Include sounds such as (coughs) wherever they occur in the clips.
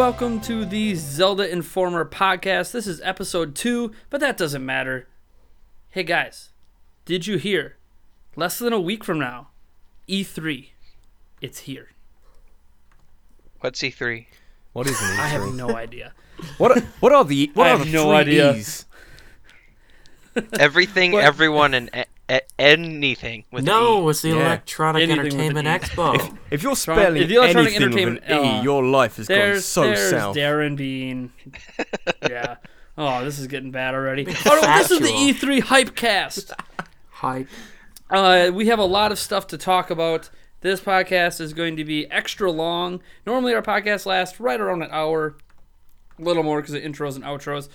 welcome to the Zelda Informer podcast. This is episode two, but that doesn't matter. Hey guys, did you hear? Less than a week from now, E3, it's here. What's E3? What is an E3? (laughs) I have no idea. What are, what are the E what I are have the no three idea. E's? Everything, What? everyone, and a- a- anything with No, E. it's the Yeah. Electronic Anything with an Entertainment E. Expo. If you're spelling If spelling the Electronic anything with an Entertainment- E, uh, your life has gone There's, so there's south. Darrin Bean. yeah. Oh, this is getting bad already. Oh, no, this is the factual. E3 Hypecast. Hype. Uh, we have a lot of stuff to talk about. This podcast is going to be extra long. Normally, our podcast lasts right around an hour, a little more because of intros and outros.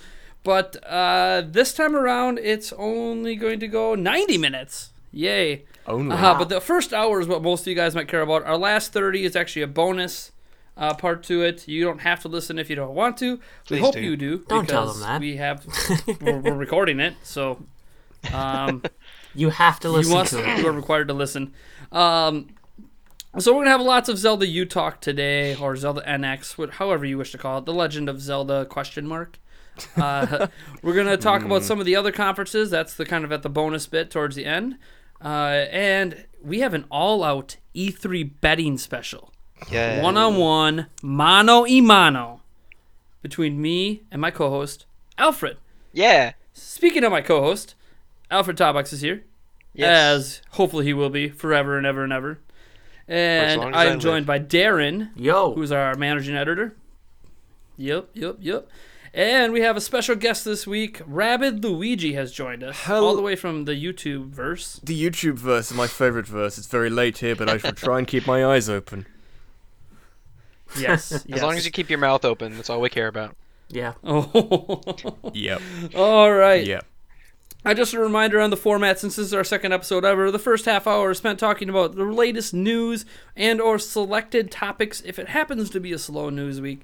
But uh, this time around, it's only going to go 90 minutes. Yay. Only. Uh, but the first hour is what most of you guys might care about. Our last 30 is actually a bonus uh, part to it. You don't have to listen if you don't want to. we hope do. you do. Don't tell because them that. We have, (laughs) we're, we're recording it. So. Um, (laughs) You have to listen you must. to it. (laughs) You are required to listen. Um, so we're gonna have lots of Zelda U talk today, or Zelda NX, wh- however you wish to call it, the Legend of Zelda question mark. Uh, (laughs) we're gonna talk about some of the other conferences. That's the kind of at the bonus bit towards the end, uh, and we have an all-out E3 betting special, Yeah. one-on-one, mano y mano, between me and my co-host Alfred. Yeah. Speaking of my co-host, Alfred Tobox is here Yes. as hopefully he will be forever and ever and ever. And long as I I am joined by Darrin, Yo. who's our managing editor. Yep, yep, yep. And we have a special guest this week. Rabidluigi has joined us Hell- all the way from the YouTube verse. the YouTube verse is my favorite verse. It's very late here, but I shall try and keep my eyes open. (laughs) Yes, (laughs) As long as you keep your mouth open, that's all we care about. Yeah. Oh, (laughs) Yep. all right. Yep. Uh, just a reminder on the format, since this is our second episode ever, the first half hour is spent talking about the latest news and or selected topics if it happens to be a slow news week.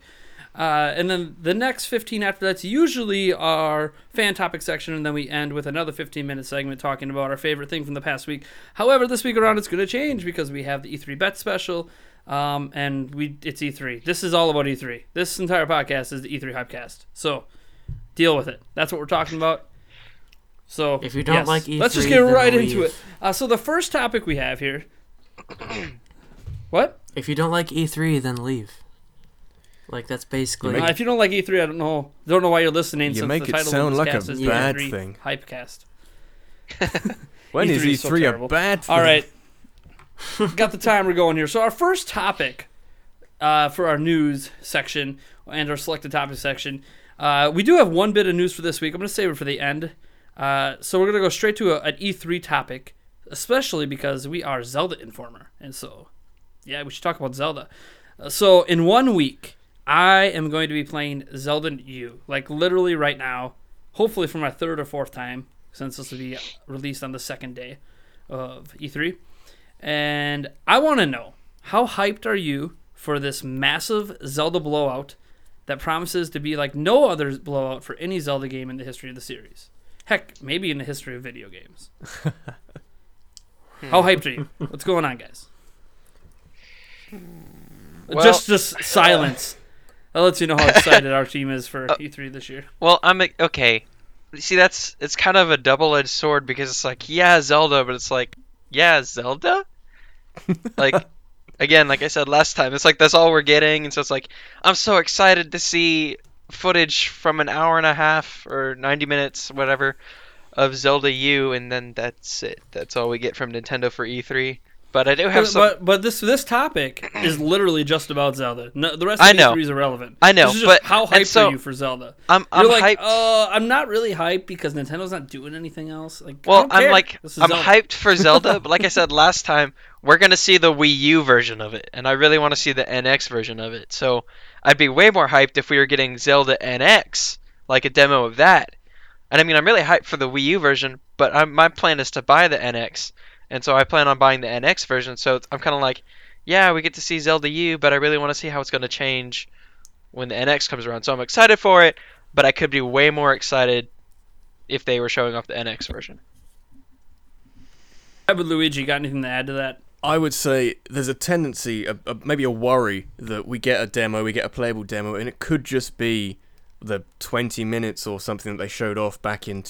Uh, and then the next 15 after that's usually our fan topic section, and then we end with another 15 minute segment talking about our favorite thing from the past week. However, this week around it's going to change because we have the E3 bet special, um, and we it's E3. This is all about E3. This entire podcast is the E3 Hypecast. So deal with it. That's what we're talking about. So If you don't yes, like let's just get right leave. into it. Uh, so the first topic we have here. (clears throat) what? If you don't like E3, then leave. Like that's basically. Uh, if you don't like E3, I don't know. Don't know why you're listening. You make the it title sound of this like a cast is the bad E3 thing. Hypecast. (laughs) When is E3 is E3 terrible. a bad thing? All right, got the timer going here. So our first topic uh, for our news section and our selected topic section, uh, we do have one bit of news for this week. I'm going to save it for the end. Uh, so we're going to go straight to a, an E3 topic, especially because we are Zelda Informer, and so yeah, we should talk about Zelda. Uh, so in one week, I am going to be playing Zelda U, like literally right now. Hopefully for my third or fourth time, since this will be released on the second day of E3. And I want to know how hyped are you for this massive Zelda blowout that promises to be like no other blowout for any Zelda game in the history of the series? Heck, maybe in the history of video games. (laughs) how hyped are you? What's going on, guys? Hmm. Well- just just silence. That lets you know how (laughs) excited our team is for uh, E3 this year. Well, I'm okay. See, that's it's kind of a double-edged sword because it's like, yeah, Zelda, but it's like, yeah, Zelda. (laughs) like, again, like I said last time, it's like that's all we're getting, and so it's like I'm so excited to see footage from an hour and a half or 90 minutes, whatever, of Zelda U, and then that's it. That's all we get from Nintendo for E3. But I do have But, some. but but this this topic is (clears throat) literally just about Zelda. No, the rest I of know. E3 is irrelevant. I know, This is just but- how hyped so- are you for Zelda? I'm You're like, hyped. uh, I'm not really hyped because Nintendo's not doing anything else. Like, I Well, I'm like I'm Zelda. hyped for Zelda, but like I (laughs) said last time, we're gonna see the Wii U version of it, and I really want to see the NX version of it. So I'd be way more hyped if we were getting Zelda NX, like a demo of that. And I mean, I'm really hyped for the Wii U version, but I'm, my plan is to buy the NX, and so I plan on buying the NX version. So I'm kind of like, yeah, we get to see Zelda U, but I really want to see how it's gonna change when the NX comes around. So I'm excited for it, but I could be way more excited if they were showing off the NX version. But Luigi, got anything to add to that? I would say there's a tendency, a, a, maybe a worry, that we get a demo, we get a playable demo, and it could just be the 20 minutes or something that they showed off back in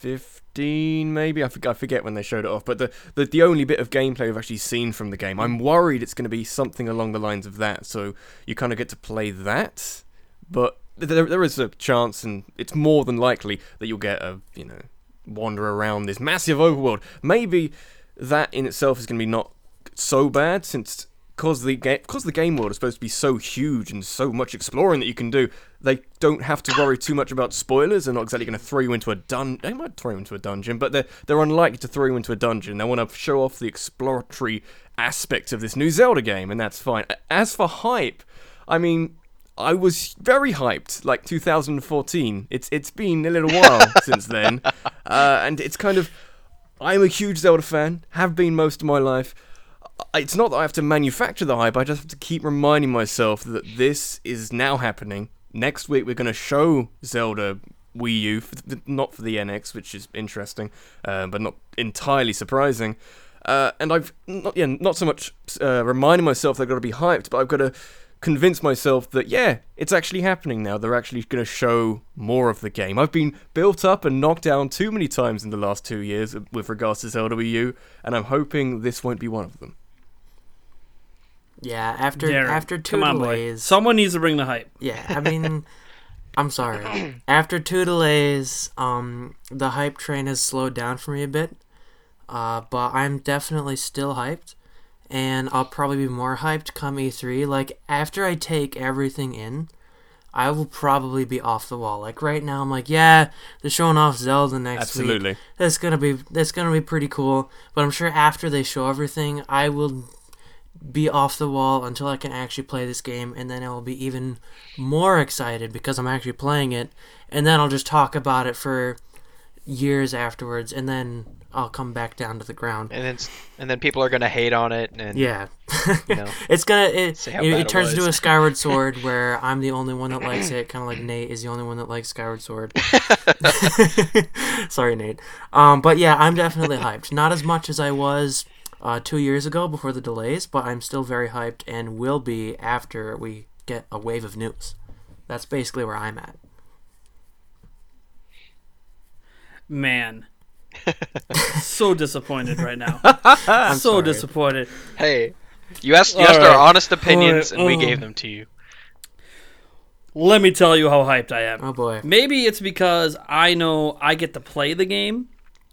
2015, maybe. I forget, I forget when they showed it off, but the, the, the only bit of gameplay we've actually seen from the game. I'm worried it's going to be something along the lines of that, so you kind of get to play that, but there, there is a chance, and it's more than likely, that you'll get a, you know, wander around this massive overworld. Maybe that in itself is going to be not so bad since because the game because the game world is supposed to be so huge and so much exploring that you can do they don't have to worry too much about spoilers they're not exactly going to throw you into a dun they might throw you into a dungeon but they're they're unlikely to throw you into a dungeon they want to show off the exploratory aspect of this new zelda game and that's fine as for hype i mean I was very hyped, like 2014. It's it's been a little while (laughs) since then, uh, and it's kind of I'm a huge Zelda fan, have been most of my life. It's not that I have to manufacture the hype, I just have to keep reminding myself that this is now happening. Next week, we're going to show Zelda Wii U, for the, not for the NX, which is interesting, uh, but not entirely surprising. Uh, and I've not, yeah, not so much uh, reminding myself that I've got to be hyped, but I've got to convince myself that yeah, it's actually happening now. They're actually going to show more of the game. I've been built up and knocked down too many times in the last two years with regards to Zelda Wii U, and I'm hoping this won't be one of them. Yeah, after Darrin, after two come on, boy. delays. Someone needs to bring the hype. Yeah, I mean, I'm sorry. (coughs) After two delays, um, the hype train has slowed down for me a bit. Uh, but I'm definitely still hyped, and I'll probably be more hyped come E3. Like after I take everything in, I will probably be off the wall. Like right now, I'm like, yeah, they're showing off Zelda next week. Absolutely. That's gonna be that's gonna be pretty cool. But I'm sure after they show everything, I will be off the wall until I can actually play this game, and then I will be even more excited because I'm actually playing it, and then I'll just talk about it for years afterwards, and then I'll come back down to the ground. and then and then people are gonna hate on it, and Yeah, you know, (laughs) it's gonna it, Say it, bad it it turns into a Skyward (laughs) Sword where I'm the only one that likes it, kind of like Nate is the only one that likes Skyward Sword. (laughs) Sorry, Nate. Um, but yeah, I'm definitely hyped. Not as much as I was uh, two years ago before the delays, but I'm still very hyped and will be after we get a wave of news. That's basically where I'm at. Man. (laughs) so disappointed right now. (laughs) I'm so sorry. disappointed. hey, you asked you asked right. our honest opinions, All and we right. gave them to you. Let me tell you how hyped I am. Oh boy. Maybe it's because I know I get to play the game.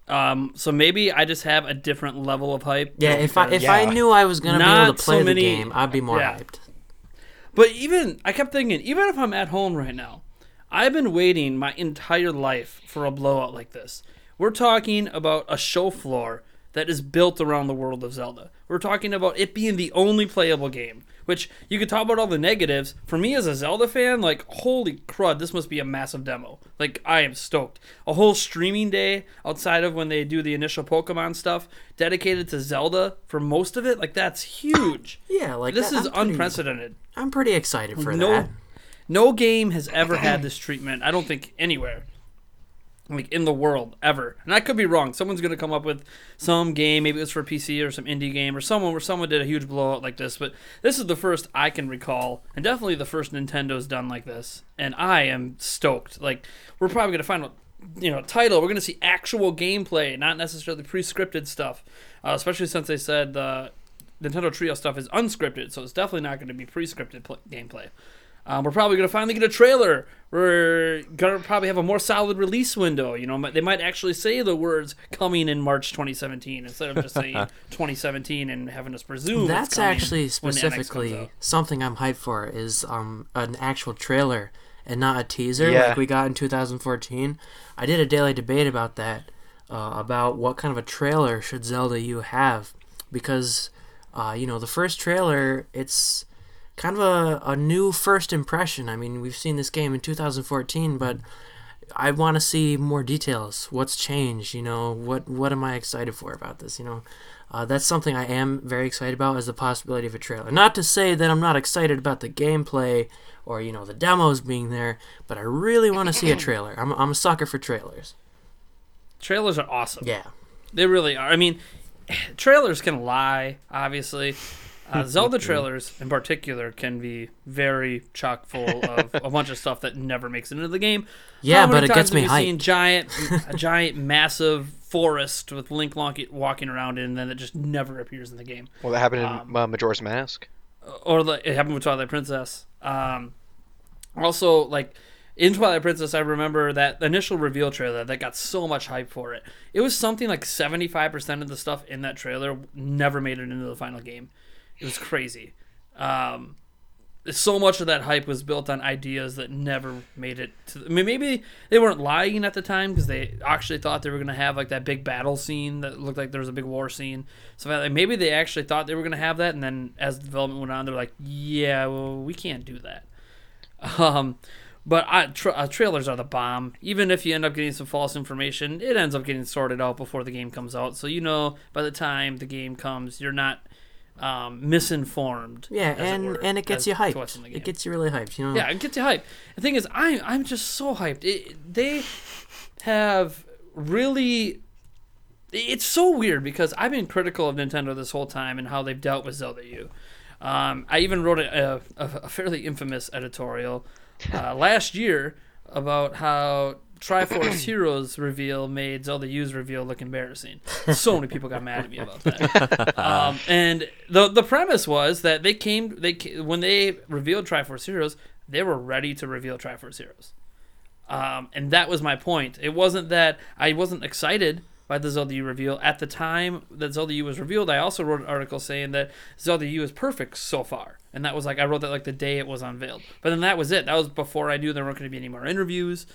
Um, so maybe I just have a different level of hype. Yeah, if I if Yeah. I knew I was gonna be able Not to so play many- the game, I'd be more yeah. hyped. But even I kept thinking, even if I'm at home right now, I've been waiting my entire life for a blowout like this. We're talking about a show floor that is built around the world of Zelda. We're talking about it being the only playable game. Which you could talk about all the negatives. For me as a Zelda fan, like holy crud, this must be a massive demo. Like I am stoked. A whole streaming day outside of when they do the initial Pokemon stuff, dedicated to Zelda for most of it. Like that's huge. (laughs) Yeah, like This that- is I'm pretty- unprecedented. I'm pretty excited for no, that. no game has ever had this treatment. I don't think anywhere, like in the world, ever. And I could be wrong. Someone's gonna come up with some game, maybe it was for PC or some indie game or someone where someone did a huge blowout like this. But this is the first I can recall, and definitely the first Nintendo's done like this. And I am stoked. Like we're probably gonna find a you know title. We're gonna see actual gameplay, not necessarily pre-scripted stuff. Uh, especially since they said the Nintendo Treehouse stuff is unscripted, so it's definitely not to be pre-scripted pl- gameplay. Um, we're probably going to finally get a trailer. We're going to probably have a more solid release window. You know, they might actually say the words "coming in March 2017" instead of just saying (laughs) 2017 and having us presume. it's That's coming actually when the NX comes specifically something I'm hyped for is um an actual trailer and not a teaser Yeah. like we got in 2014. I did a daily debate about that, uh, about what kind of a trailer should Zelda U have, because uh, you know the first trailer it's kind of a, a new first impression. I mean we've seen this game in 2014, but I want to see more details. What's changed? You know, what what am I excited for about this? You know, uh, that's something I am very excited about is the possibility of a trailer. Not to say that I'm not excited about the gameplay or you know the demos being there, but I really want to see a (clears throat) trailer. I'm I'm a sucker for trailers. Trailers are awesome. Yeah, They really are. I mean, (sighs) trailers can lie, obviously. Uh, (laughs) Zelda trailers, in particular, can be very chock full of (laughs) a bunch of stuff that never makes it into the game. Yeah, How but many it times gets have me you Seen giant, a (laughs) giant, massive forest with Link walking around in, and then it just never appears in the game. Well, that happened in Um, uh, Majora's Mask. or like it happened with Twilight Princess. Um, also, like in Twilight Princess, I remember that initial reveal trailer that got so much hype for it. It was something like seventy five percent of the stuff in that trailer never made it into the final game. It was crazy. Um, so much of that hype was built on ideas that never made it to. I mean, maybe they weren't lying at the time because they actually thought they were to have like that big battle scene that looked like there was a big war scene. So maybe they actually thought they were to have that, and then as development went on, they're like, "Yeah, well, we can't do that." (laughs) Um, but I, tra- uh, trailers are the bomb. Even if you end up getting some false information, it ends up getting sorted out before the game comes out. So you know by the time the game comes, you're not um, misinformed. Yeah, as it and were, and it gets you to what's in the hyped. It gets you really hyped. You know. Yeah, it gets you hyped. The thing is, I'm I'm just so hyped. It, they have really. It's so weird because I've been critical of Nintendo this whole time and how they've dealt with Zelda U. Um, I even wrote a, a, a fairly infamous editorial uh, (laughs) last year about how Triforce Heroes reveal made Zelda U's reveal look embarrassing. So many people got mad at me about that. (laughs) Um, and the the premise was that they came they when they revealed Triforce Heroes, they were ready to reveal Triforce Heroes. Um, and that was my point. It wasn't that I wasn't excited by the Zelda U reveal. At the time that Zelda U was revealed, I also wrote an article saying that Zelda U is perfect so far. And that was like, I wrote that like the day it was unveiled. But then that was it. That was before I knew there weren't going to be any more interviews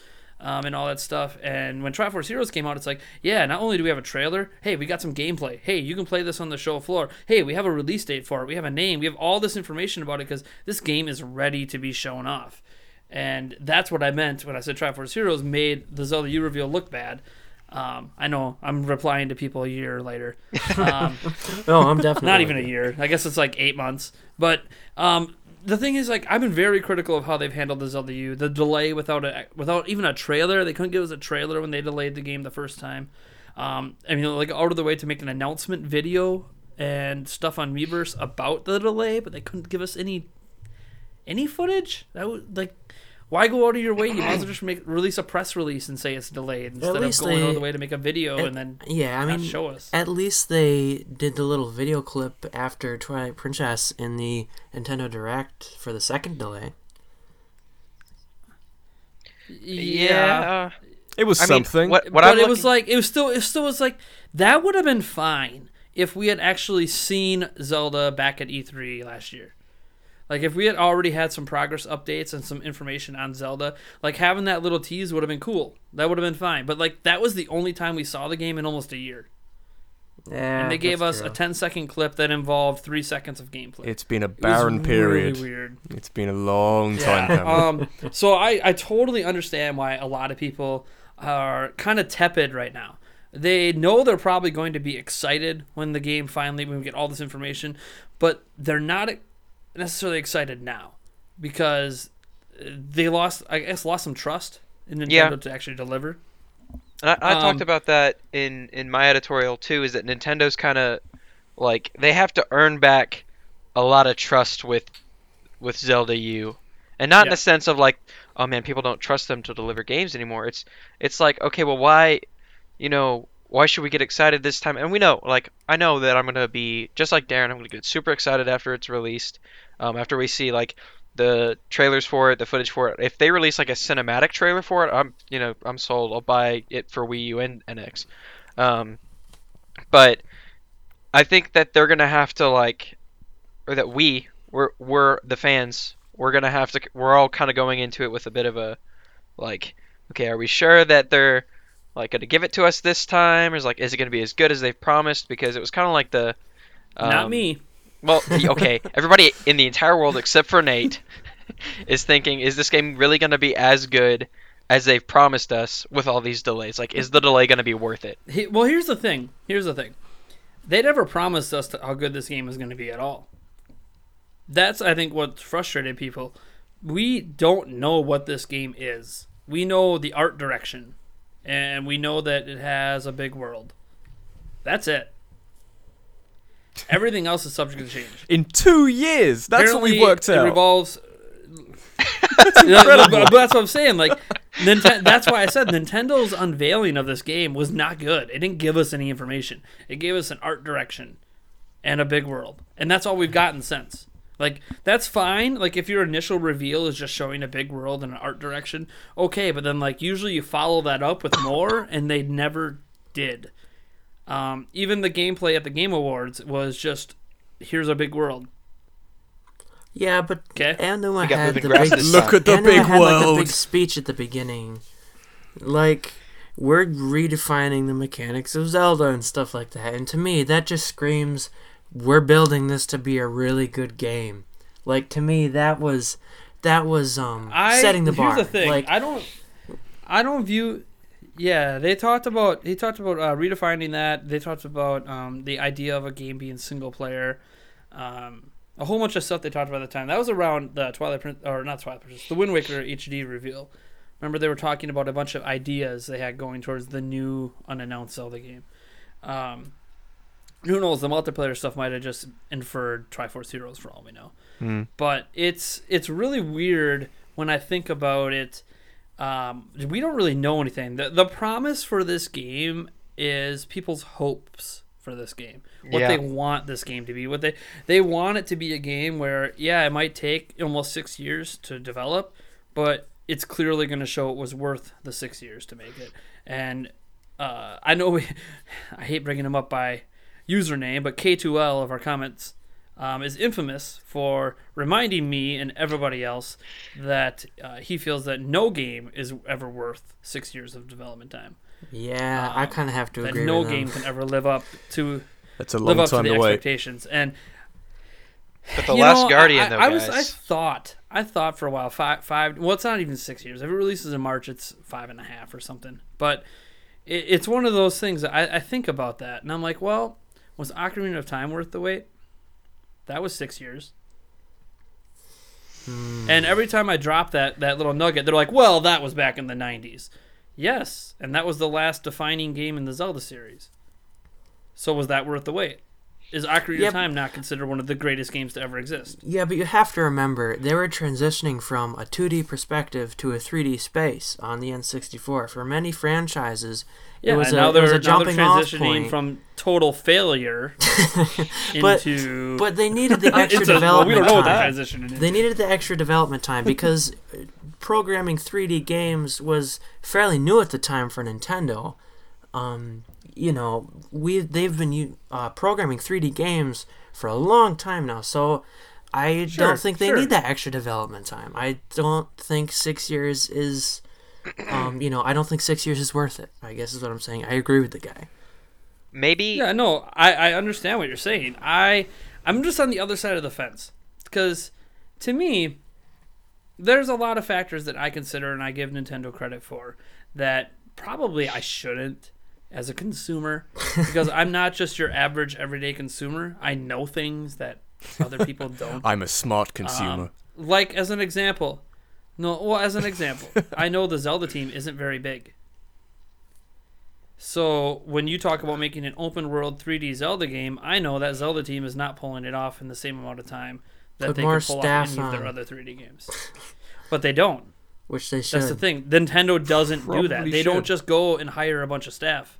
um, and all that stuff. And when Triforce Heroes came out, it's like, yeah, not only do we have a trailer, hey, we got some gameplay. Hey, you can play this on the show floor. Hey, we have a release date for it. We have a name. We have all this information about it because this game is ready to be shown off. And that's what I meant when I said Triforce Heroes made the Zelda U reveal look bad. Um, I know I'm replying to people a year later. (laughs) Um, No, I'm definitely not even a year. I guess it's like eight months. But um, the thing is, like, I've been very critical of how they've handled the Zelda U. The delay without a without even a trailer. They couldn't give us a trailer when they delayed the game the first time. Um, I mean, like out of the way to make an announcement video and stuff on Miiverse about the delay, but they couldn't give us any any footage. That would like. Why go out of your way? You might as well (clears throat) just make release a press release and say it's delayed instead of least going out of they- the way to make a video at- and then Yeah, I mean, show us. at least they did the little video clip after Twilight Princess in the Nintendo Direct for the second delay. Yeah. It was I mean, something. what what but I'm it was like it was still it still was like that would have been fine if we had actually seen Zelda back at E3 last year. Like if we had already had some progress updates and some information on Zelda, like having that little tease would have been cool. That would have been fine. But like that was the only time we saw the game in almost a year. Yeah, And they gave us true. a 10 second clip that involved 3 seconds of gameplay. it's been a It barren period. Really weird. It's been a long time coming. um, so I, I totally understand why a lot of people are kind of tepid right now. They know they're probably going to be excited when the game finally when we get all this information, but they're not necessarily excited now because they lost I guess lost some trust in Nintendo Yeah. to actually deliver. And I, I Um, talked about that in in my editorial too. Is that Nintendo's kind of like they have to earn back a lot of trust with with Zelda U, and not in the sense of like, oh man, people don't trust them to deliver games anymore. It's it's like, okay, well, why, you know, why should we get excited this time? And we know, like, I know that I'm gonna be just like Darrin. I'm gonna get super excited after it's released. Um, after we see like the trailers for it, the footage for it. If they release like a cinematic trailer for it, I'm you know I'm sold. I'll buy it for Wii U and NX. Um, but I think that they're gonna have to like, or that we we're we're the fans. We're gonna have to. We're all kind of going into it with a bit of a like, okay, are we sure that they're like gonna give it to us this time? Or is like, is it gonna be as good as they've promised? Because it was kind of like the not um, me. well, (laughs) okay, everybody in the entire world except for Nate (laughs) is thinking, is this game really going to be as good as they've promised us with all these delays? Like, is the delay going to be worth it? He, well, here's the thing. Here's the thing. They never promised us to, how good this game is going to be at all. That's, I think, what frustrated people. We don't know what this game is. We know the art direction, and we know that it has a big world. That's it. Everything else is subject to change. In two years, that's what we've Apparently, worked It out. revolves. but, but that's what I'm saying. Like, that's why I said Nintendo's unveiling of this game was not good. It didn't give us any information. It gave us an art direction and a big world, and that's all we've gotten since. Like, that's fine. Like, if your initial reveal is just showing a big world and an art direction, okay. But then, like, usually you follow that up with more, and they never did. Um, even the gameplay at the Game Awards was just, here's a big world. Yeah, but Okay. Aonuma had the big Look at the Aonuma big had like a world. big speech at the beginning, like we're redefining the mechanics of Zelda and stuff like that. And to me, that just screams we're building this to be a really good game. Like to me, that was that was um I setting the bar. Here's the thing. Like I don't. I don't view. Yeah, they talked about. He talked about uh, redefining that. They talked about um, the idea of a game being single player. Um, a whole bunch of stuff they talked about at the time. That was around the Twilight Prin- or not Twilight Princess, the Wind Waker HD reveal. Remember they were talking about a bunch of ideas they had going towards the new unannounced Zelda game. Um, who knows? The multiplayer stuff might have just inferred Triforce Heroes for all we know Hmm. but it's it's really weird when I think about it. Um, we don't really know anything. The the promise for this game is people's hopes for this game. What Yeah. they want this game to be. What they they want it to be a game where yeah, it might take almost six years to develop, but it's clearly going to show it was worth the six years to make it. And uh, I know we, (laughs) I hate bringing them up by username, but K2L of our comments um, is infamous for reminding me and everybody else that uh, he feels that no game is ever worth six years of development time. yeah, I um, kind of have to agree. That agree. no with them. game can ever live up to That's a live long up to time the to wait. expectations. And But the Last know, Guardian, I, though, I, I guys. was I thought I thought for a while five five. Well, it's not even six years. If it releases in March, it's five and a half or something. But it, it's one of those things that I, I think about that, and I'm like, well, was Ocarina of Time worth the wait? That was six years. Hmm. And every time I drop that that little nugget, they're like, "Well, that was back in the '90s." Yes, and that was the last defining game in the Zelda series. So was that worth the wait? Is Ocarina Yep. of Time not considered one of the greatest games to ever exist? Yeah, but you have to remember they were transitioning from a 2D perspective to a 3D space on the N64. For many franchises, Yeah, it was and a, now they're, a now they're transitioning from total failure (laughs) But- into. but they needed (laughs) the extra well, development we don't know what they're time. They needed the extra development time because programming 3D games was fairly new at the time for Nintendo. Um, you know, we they've been uh, programming 3D games for a long time now, so I Sure, don't think they sure. need that extra development time. I don't think six years is, um, you know, I don't think six years is worth it. I guess is what I'm saying. I agree with the guy. Maybe Yeah, no, I, I understand what you're saying. I I'm just on the other side of the fence because to me, there's a lot of factors that I consider and I give Nintendo credit for that probably I shouldn't as a consumer (laughs) because I'm not just your average everyday consumer. I know things that other people (laughs) don't. I'm a smart consumer. Um, like as an example, no, well, as an example, (laughs) I know the Zelda team isn't very big. So when you talk about making an open world 3D Zelda game, I know that Zelda team is not pulling it off in the same amount of time that Put they more can pull off staff any of their on. other 3D games. But they don't. Which they should. That's the thing. Nintendo doesn't do that. Probably They don't just go and hire a bunch of staff.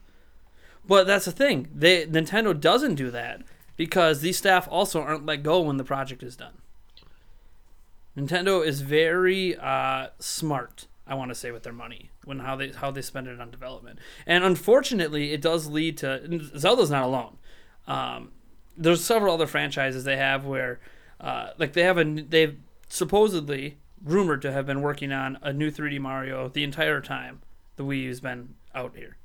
But that's the thing. They Nintendo doesn't do that because these staff also aren't let go when the project is done. Nintendo is very uh, smart, I want to say, with their money when how they how they spend it on development. And unfortunately, it does lead to Zelda's not alone. Um, there's several other franchises they have where, uh, like they have a they've supposedly rumored to have been working on a new 3D Mario the entire time the Wii U's been out here.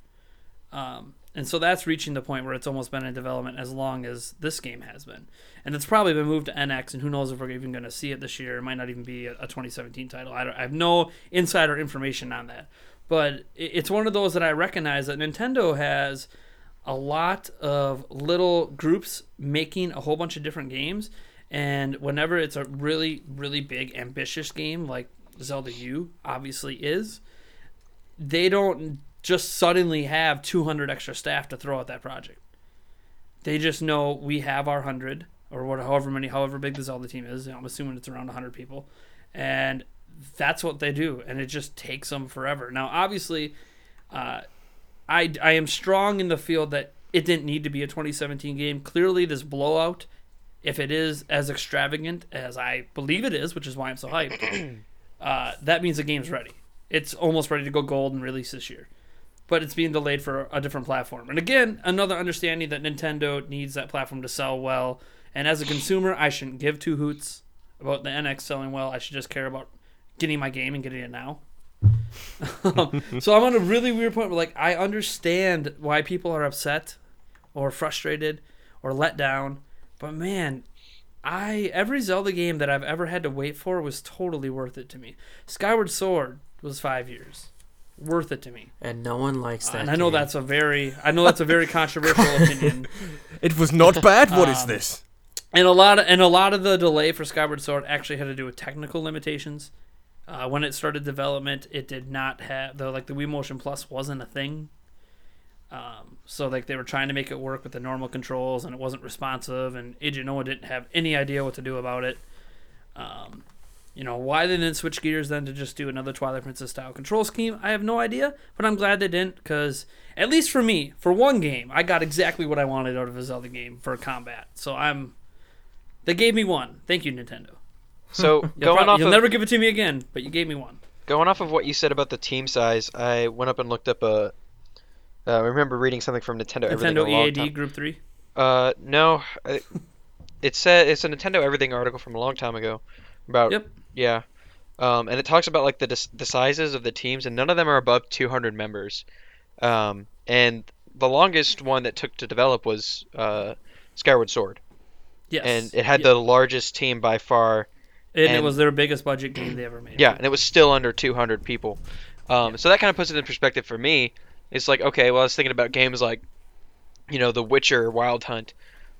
Um, and so that's reaching the point where it's almost been in development as long as this game has been. And it's probably been moved to NX, and who knows if we're even going to see it this year. It might not even be a, a 2017 title. I, don't, I have no insider information on that. But it, it's one of those that I recognize that Nintendo has a lot of little groups making a whole bunch of different games. And whenever it's a really, really big, ambitious game like Zelda U obviously is, they don't just suddenly have 200 extra staff to throw at that project. They just know we have our hundred or what, however many, however big the Zelda team is. I'm assuming it's around hundred people, and that's what they do, and it just takes them forever. Now, obviously, uh, I I am strong in the field that it didn't need to be a 2017 game. Clearly, this blowout, if it is as extravagant as I believe it is, which is why I'm so hyped, (coughs) uh, that means the game's ready. It's almost ready to go gold and release this year. But it's being delayed for a different platform. And again, another understanding that Nintendo needs that platform to sell well. And as a consumer, I shouldn't give two hoots about the NX selling well. I should just care about getting my game and getting it now. (laughs) Um, (laughs) so I'm on a really weird point where, like, I understand why people are upset or frustrated or let down. But man, I every Zelda game that I've ever had to wait for was totally worth it to me. Skyward Sword was five years, worth it to me. And no one likes that. and I know game. that's a very I know that's a very (laughs) controversial opinion. (laughs) It was not bad. What is Um, this? And a lot of and a lot of the delay for Skyward Sword actually had to do with technical limitations. Uh, when it started development, it did not have the like the Wii Motion Plus wasn't a thing. Um, so like they were trying to make it work with the normal controls, and it wasn't responsive. And Eiji Aonuma didn't have any idea what to do about it. Um, you know why they didn't switch gears then to just do another Twilight Princess style control scheme? I have no idea, but I'm glad they didn't because at least for me, for one game, I got exactly what I wanted out of a Zelda game for combat. So I'm they gave me one. Thank you, Nintendo. So (laughs) You'll, going prob- off you'll of never give it to me again, but you gave me one. going off of what you said about the team size, I went up and looked up a. Uh, I remember reading something from Nintendo. Everything Nintendo a long EAD time- Group Three. Uh, no, I- it said it's a Nintendo Everything article from a long time ago about Yep. yeah, um, and it talks about like the the sizes of the teams, and none of them are above 200 members, um, and the longest one that took to develop was uh, Skyward Sword, Yes. and it had Yeah. the largest team by far. and, it was their biggest budget game they ever made. Yeah, and it was still under 200 people. Um, So that kind of puts it in perspective for me. It's like, okay, well, I was thinking about games like, you know, The Witcher, Wild Hunt,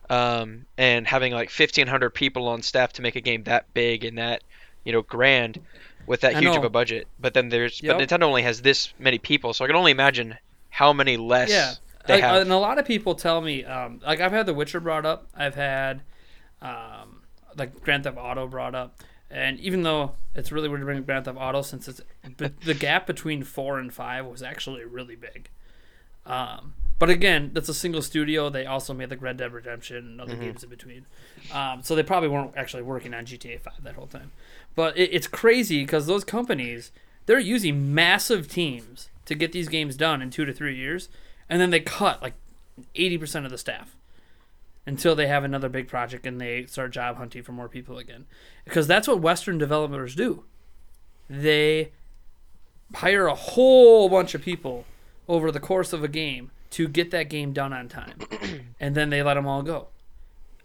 um, and having like 1,500 people on staff to make a game that big and that, you know, grand with that I huge of a budget. But then there's, Yep. but Nintendo only has this many people, so I can only imagine how many less Yeah. they Like, have. and a lot of people tell me, um, like I've had The Witcher brought up, I've had, um, like Grand Theft Auto brought up, and even though it's really weird to bring up Grand Theft Auto since it's but the gap between four and five was actually really big. Um, but again, that's a single studio. They also made like Red Dead Redemption and other games in between. Um, so they probably weren't actually working on GTA 5 that whole time. But it, it's crazy because those companies, they're using massive teams to get these games done in two to three years. And then they cut like 80% of the staff until they have another big project and they start job hunting for more people again. Because that's what Western developers do. They hire a whole bunch of people over the course of a game to get that game done on time. (clears throat) and then they let them all go.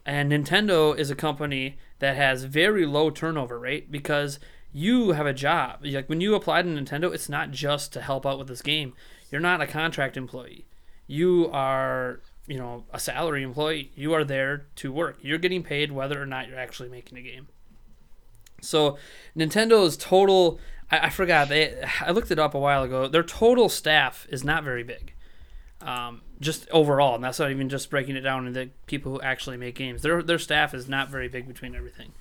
And Nintendo is a company that has very low turnover rate because you have a job. Like when you apply to Nintendo, it's not just to help out with this game. You're not a contract employee. You are, you know, a salary employee. You are there to work. You're getting paid whether or not you're actually making a game. So Nintendo's total I, I forgot they I looked it up a while ago. Their total staff is not very big. Um, just overall, and that's not even just breaking it down into people who actually make games. Their their staff is not very big between everything,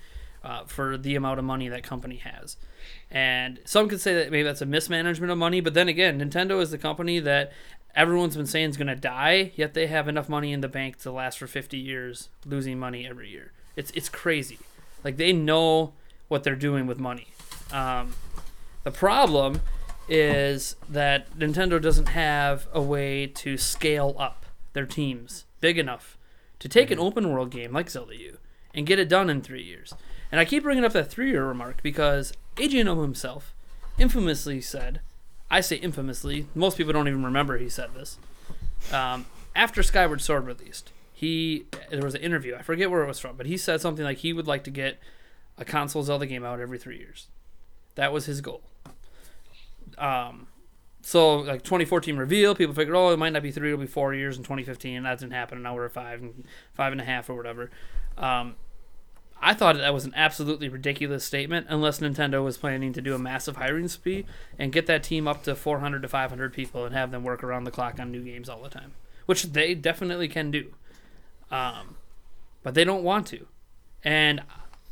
uh, for the amount of money that company has. And some could say that maybe that's a mismanagement of money, but then again, Nintendo is the company that everyone's been saying is going to die, yet they have enough money in the bank to last for 50 years, losing money every year. It's it's crazy. Like they know what they're doing with money. Um, the problem is that Nintendo doesn't have a way to scale up their teams big enough to take an open world game like Zelda U and get it done in three years. And I keep bringing up that three year remark because Eiji Aonuma himself infamously said, I say infamously, most people don't even remember he said this. Um, after Skyward Sword released, he there was an interview, I forget where it was from, but he said something like he would like to get a console Zelda game out every three years. That was his goal. Um, so like 2014 reveal, people figured, oh, it might not be three, it'll be four years in 2015, and that didn't happen. And now we're at five and five and a half or whatever. Um, I thought that was an absolutely ridiculous statement, unless Nintendo was planning to do a massive hiring spree and get that team up to 400 to 500 people and have them work around the clock on new games all the time, which they definitely can do. um, but they don't want to, and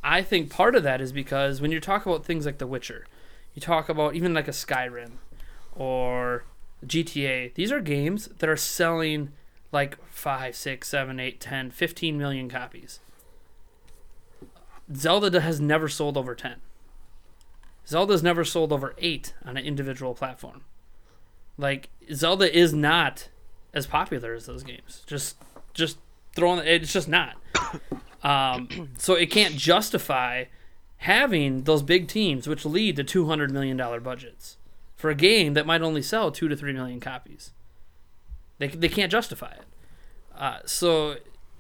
I think part of that is because when you talk about things like The Witcher, you talk about even like a Skyrim or GTA. These are games that are selling like 5, 6, 7, 8, 10, 15 million copies. Zelda has never sold over 10. Zelda's never sold over 8 on an individual platform. Like Zelda is not as popular as those games. Just just throwing it's just not. (coughs) Um, so it can't justify having those big teams which lead to 200 million dollar budgets for a game that might only sell 2 to 3 million copies. They they can't justify it. Uh, so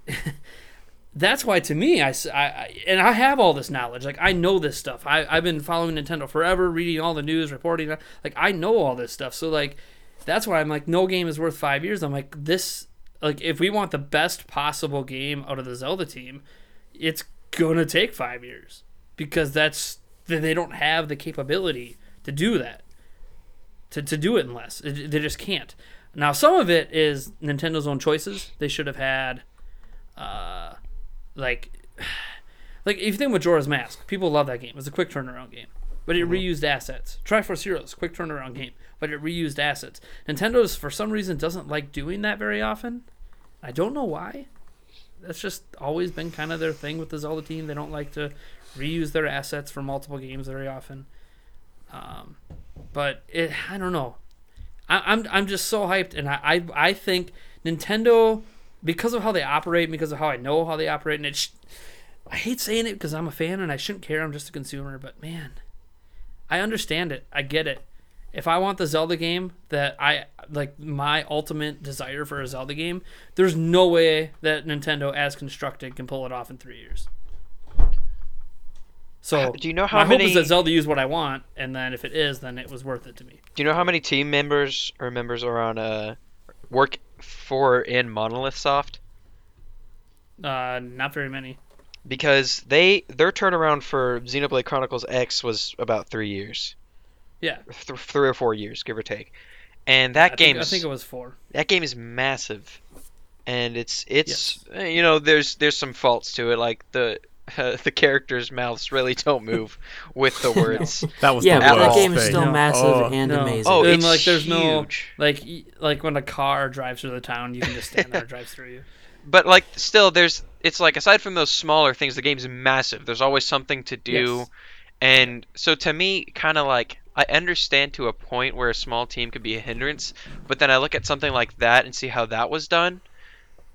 (laughs) that's why to me I, I, and I have all this knowledge. Like I know this stuff. I, I've been following Nintendo forever reading all the news reporting like I know all this stuff. So like that's why I'm like no game is worth five years. I'm like this like if we want the best possible game out of the Zelda team it's gonna take five years because that's they don't have the capability to do that to, to do it in less they just can't now some of it is Nintendo's own choices they should have had uh like (sighs) like if you think with Majora's Mask, people love that game. It's a quick turnaround game. But it reused assets. Triforce Heroes, quick turnaround game, but it reused assets. Nintendo's for some reason doesn't like doing that very often. I don't know why. That's just always been kind of their thing with the Zelda team. They don't like to reuse their assets for multiple games very often. Um, but it, I don't know. I, I'm I'm just so hyped, and I, I I think Nintendo because of how they operate, because of how I know how they operate, and it's I hate saying it because I'm a fan and I shouldn't care. I'm just a consumer, but man, I understand it. I get it. If I want the Zelda game that I like, my ultimate desire for a Zelda game, there's no way that Nintendo, as constructed, can pull it off in three years. So, (sighs) Do you know how my hope is that Zelda used what I want, and then if it is, then it was worth it to me. Do you know how many team members or members are on uh work for in Monolith Soft? Uh, not very many. Because they their turnaround for Xenoblade Chronicles X was about three years, Yeah, th- three or four years, give or take. And that I game I think it was four. that game is massive, and it's it's uh, you know there's there's some faults to it like the uh, (laughs) the characters' mouths really don't move with the (laughs) words. That was Yeah, the but that worst game is still No. massive Oh. and No. amazing. Oh, And, it's like, there's no- huge. Like, like when a car drives through the town, you can just stand there and drives through you. (laughs) but like still there's it's like aside from those smaller things the game's massive there's always something to do Yes. and so to me kind of like i understand to a point where a small team could be a hindrance but then i look at something like that and see how that was done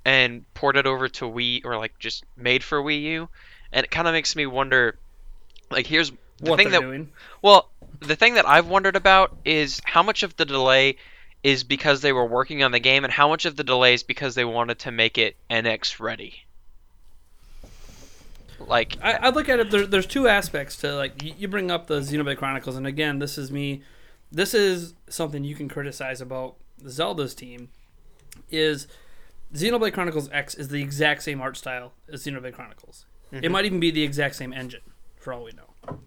and ported over to wii or like just made for wii u and it kind of makes me wonder like here's the What thing they're that doing. well, the thing that I've wondered about is how much of the delay is because they were working on the game, and how much of the delay is because they wanted to make it NX ready. Like, I, I look at it. There, there's two aspects to like you, you bring up the Xenoblade Chronicles, and again, this is me. This is something you can criticize about Zelda's team. Is Xenoblade Chronicles X is the exact same art style as Xenoblade Chronicles. It might even be the exact same engine, for all we know.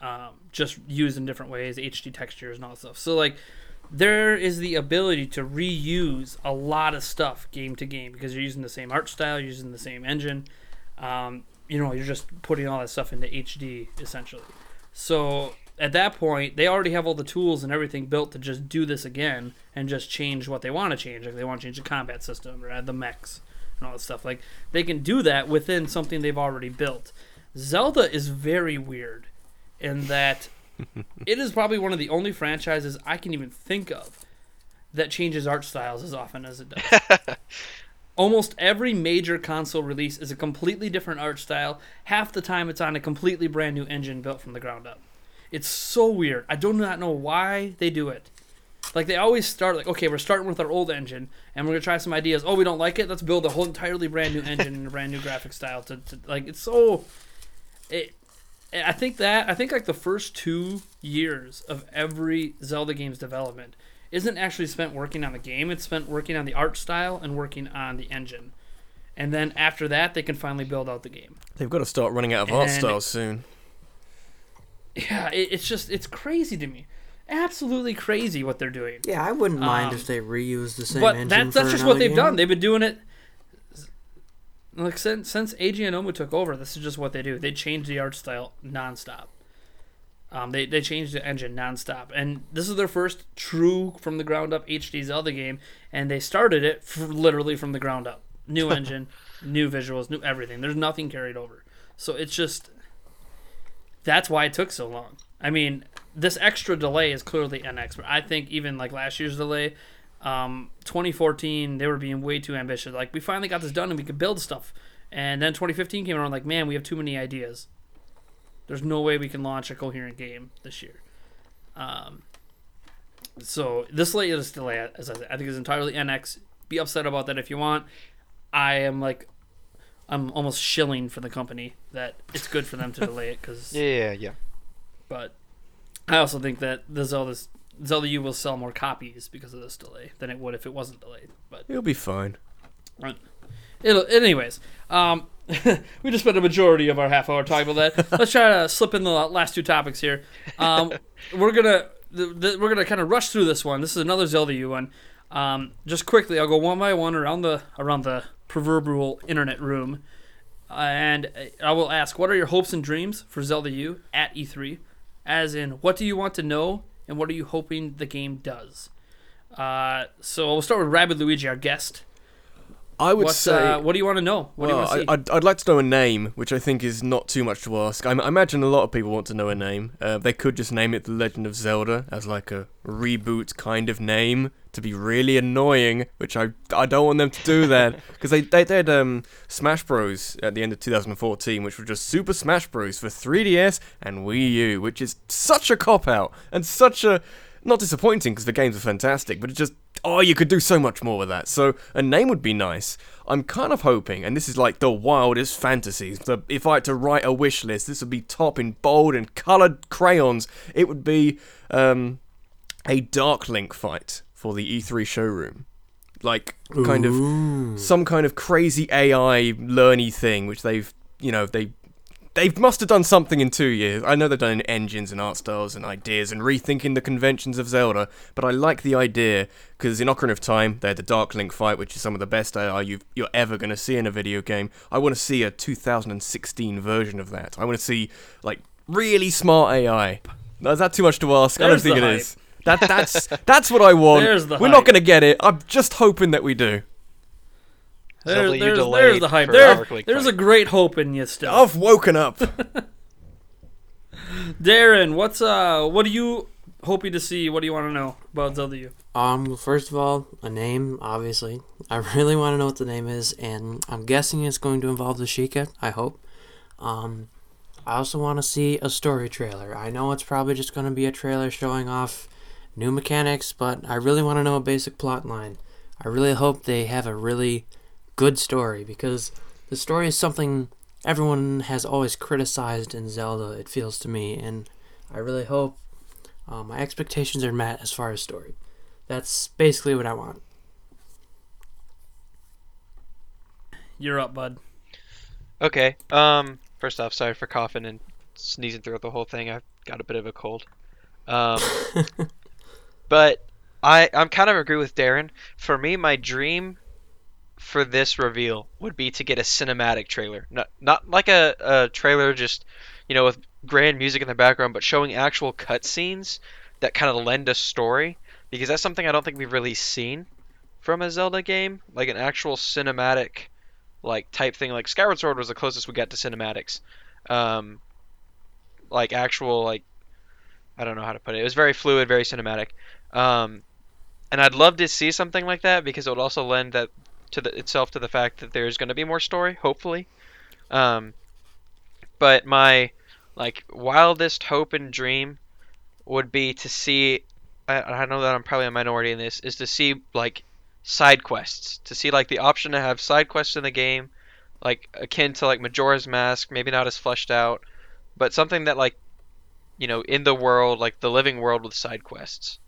Um, just used in different ways, HD textures and all that stuff. So like, there is the ability to reuse a lot of stuff game to game because you're using the same art style, you're using the same engine. Um, you know, you're just putting all that stuff into HD essentially. So at that point, they already have all the tools and everything built to just do this again and just change what they want to change. Like they want to change the combat system or add the mechs and all that stuff. Like they can do that within something they've already built. Zelda is very weird in that (laughs) it is probably one of the only franchises I can even think of that changes art styles as often as it does. (laughs) Almost every major console release is a completely different art style. Half the time, it's on a completely brand new engine built from the ground up. It's so weird. I do not know why they do it. Like they always start like, okay, we're starting with our old engine, and we're gonna try some ideas. Oh, we don't like it. Let's build a whole entirely brand new engine and a brand new graphic style. To, to like, it's so. It, I think that I think like the first two years of every Zelda game's development isn't actually spent working on the game. It's spent working on the art style and working on the engine. And then after that, they can finally build out the game. They've got to start running out of art And- styles soon. Yeah, it, it's just it's crazy to me, absolutely crazy what they're doing. Yeah, I wouldn't mind Um, if they reuse the same but engine. that's that's for just what they've game. done. They've been doing it. like since since Eiji Aonuma took over, this is just what they do. They change the art style nonstop. Um, they they changed the engine nonstop, and this is their first true from the ground up HD Zelda game, and they started it f- literally from the ground up. New (laughs) engine, new visuals, new everything. There's nothing carried over, so it's just that's why it took so long. I mean, this extra delay is clearly NX, but I think even like last year's delay, um, 2014 they were being way too ambitious. Like we finally got this done and we could build stuff, and then 2015 came around like man we have too many ideas. There's no way we can launch a coherent game this year. Um, so this latest delay, as I said, I think is entirely NX. Be upset about that if you want. I am like, I'm almost shilling for the company that it's good for them to delay it because Yeah, yeah, yeah. but I also think that the Zelda Zelda U will sell more copies because of this delay than it would if it wasn't delayed. But It'll be fine. it'll, anyways, um, (laughs) we just spent a majority of our half hour talking about that. (laughs) Let's try to slip in the last two topics here. Um, we're gonna the, the, we're gonna kind of rush through this one. This is another Zelda U one. Um, just quickly, I'll go one by one around the around the proverbial internet room, and I will ask, what are your hopes and dreams for Zelda U at E3? As in, what do you want to know, and what are you hoping the game does? Uh, so we'll start with Rabidluigi, our guest. I would What, say. uh, what do you want to know? What well, do you want to see? I, I'd, I'd like to know a name, which I think is not too much to ask. I, I imagine a lot of people want to know a name. Uh, they could just name it The Legend of Zelda as like a reboot kind of name to be really annoying, which I I don't want them to do that (laughs) because they, they did um Smash Bros at the end of 2014, which was just Super Smash Bros for 3DS and Wii U, which is such a cop out and such a not disappointing because the games are fantastic, but it just oh you could do so much more with that. So a name would be nice. I'm kind of hoping, and this is like the wildest fantasies. The, if I had to write a wish list, this would be top in bold and coloured crayons. It would be um, a Dark Link fight for the E3 showroom, like kind of some kind of crazy AI learny thing, which they've you know they they must have done something in two years. I know they've done engines and art styles and ideas and rethinking the conventions of Zelda, but I like the idea because in Ocarina of Time they had the Dark Link fight, which is some of the best AI you've, you're ever going to see in a video game. I want to see a 2016 version of that. I want to see like really smart AI. Now, Is that too much to ask? I don't think the it hype. is. That that's that's what I want. There's the We're not going to get it. I'm just hoping that we do. There- Zelda, there's, there's the hype. There, Dark Link there's a great hope in you still. I've woken up. (laughs) Darrin, what's uh, what are you hoping to see? What do you want to know about Zelda U? Um, first of all, a name, obviously. I really want to know what the name is, and I'm guessing it's going to involve the Sheikah, I hope. Um, I also want to see a story trailer. I know it's probably just going to be a trailer showing off new mechanics, but I really want to know a basic plot line. I really hope they have a really good story, because the story is something everyone has always criticized in Zelda, it feels to me, and I really hope uh, my expectations are met as far as story. That's basically what I want. You're up, bud. Okay. Um. First off, sorry for coughing and sneezing throughout the whole thing. I've got a bit of a cold. Um. (laughs) but I I'm kind of agree with Darrin. For me, my dream for this reveal would be to get a cinematic trailer, not not like a, a trailer just you know with grand music in the background, but showing actual cutscenes that kind of lend a story. Because that's something I don't think we've really seen from a Zelda game, like an actual cinematic like type thing. Like Skyward Sword was the closest we got to cinematics. Um, like actual like I don't know how to put it. It was very fluid, very cinematic. Um, and I'd love to see something like that because it would also lend that to the, itself to the fact that there's going to be more story, hopefully. Um, but my like wildest hope and dream would be to see. I, I know that I'm probably a minority in this. Is to see like side quests. To see like the option to have side quests in the game, like akin to like Majora's Mask, maybe not as fleshed out, but something that like you know in the world, like the living world with side quests.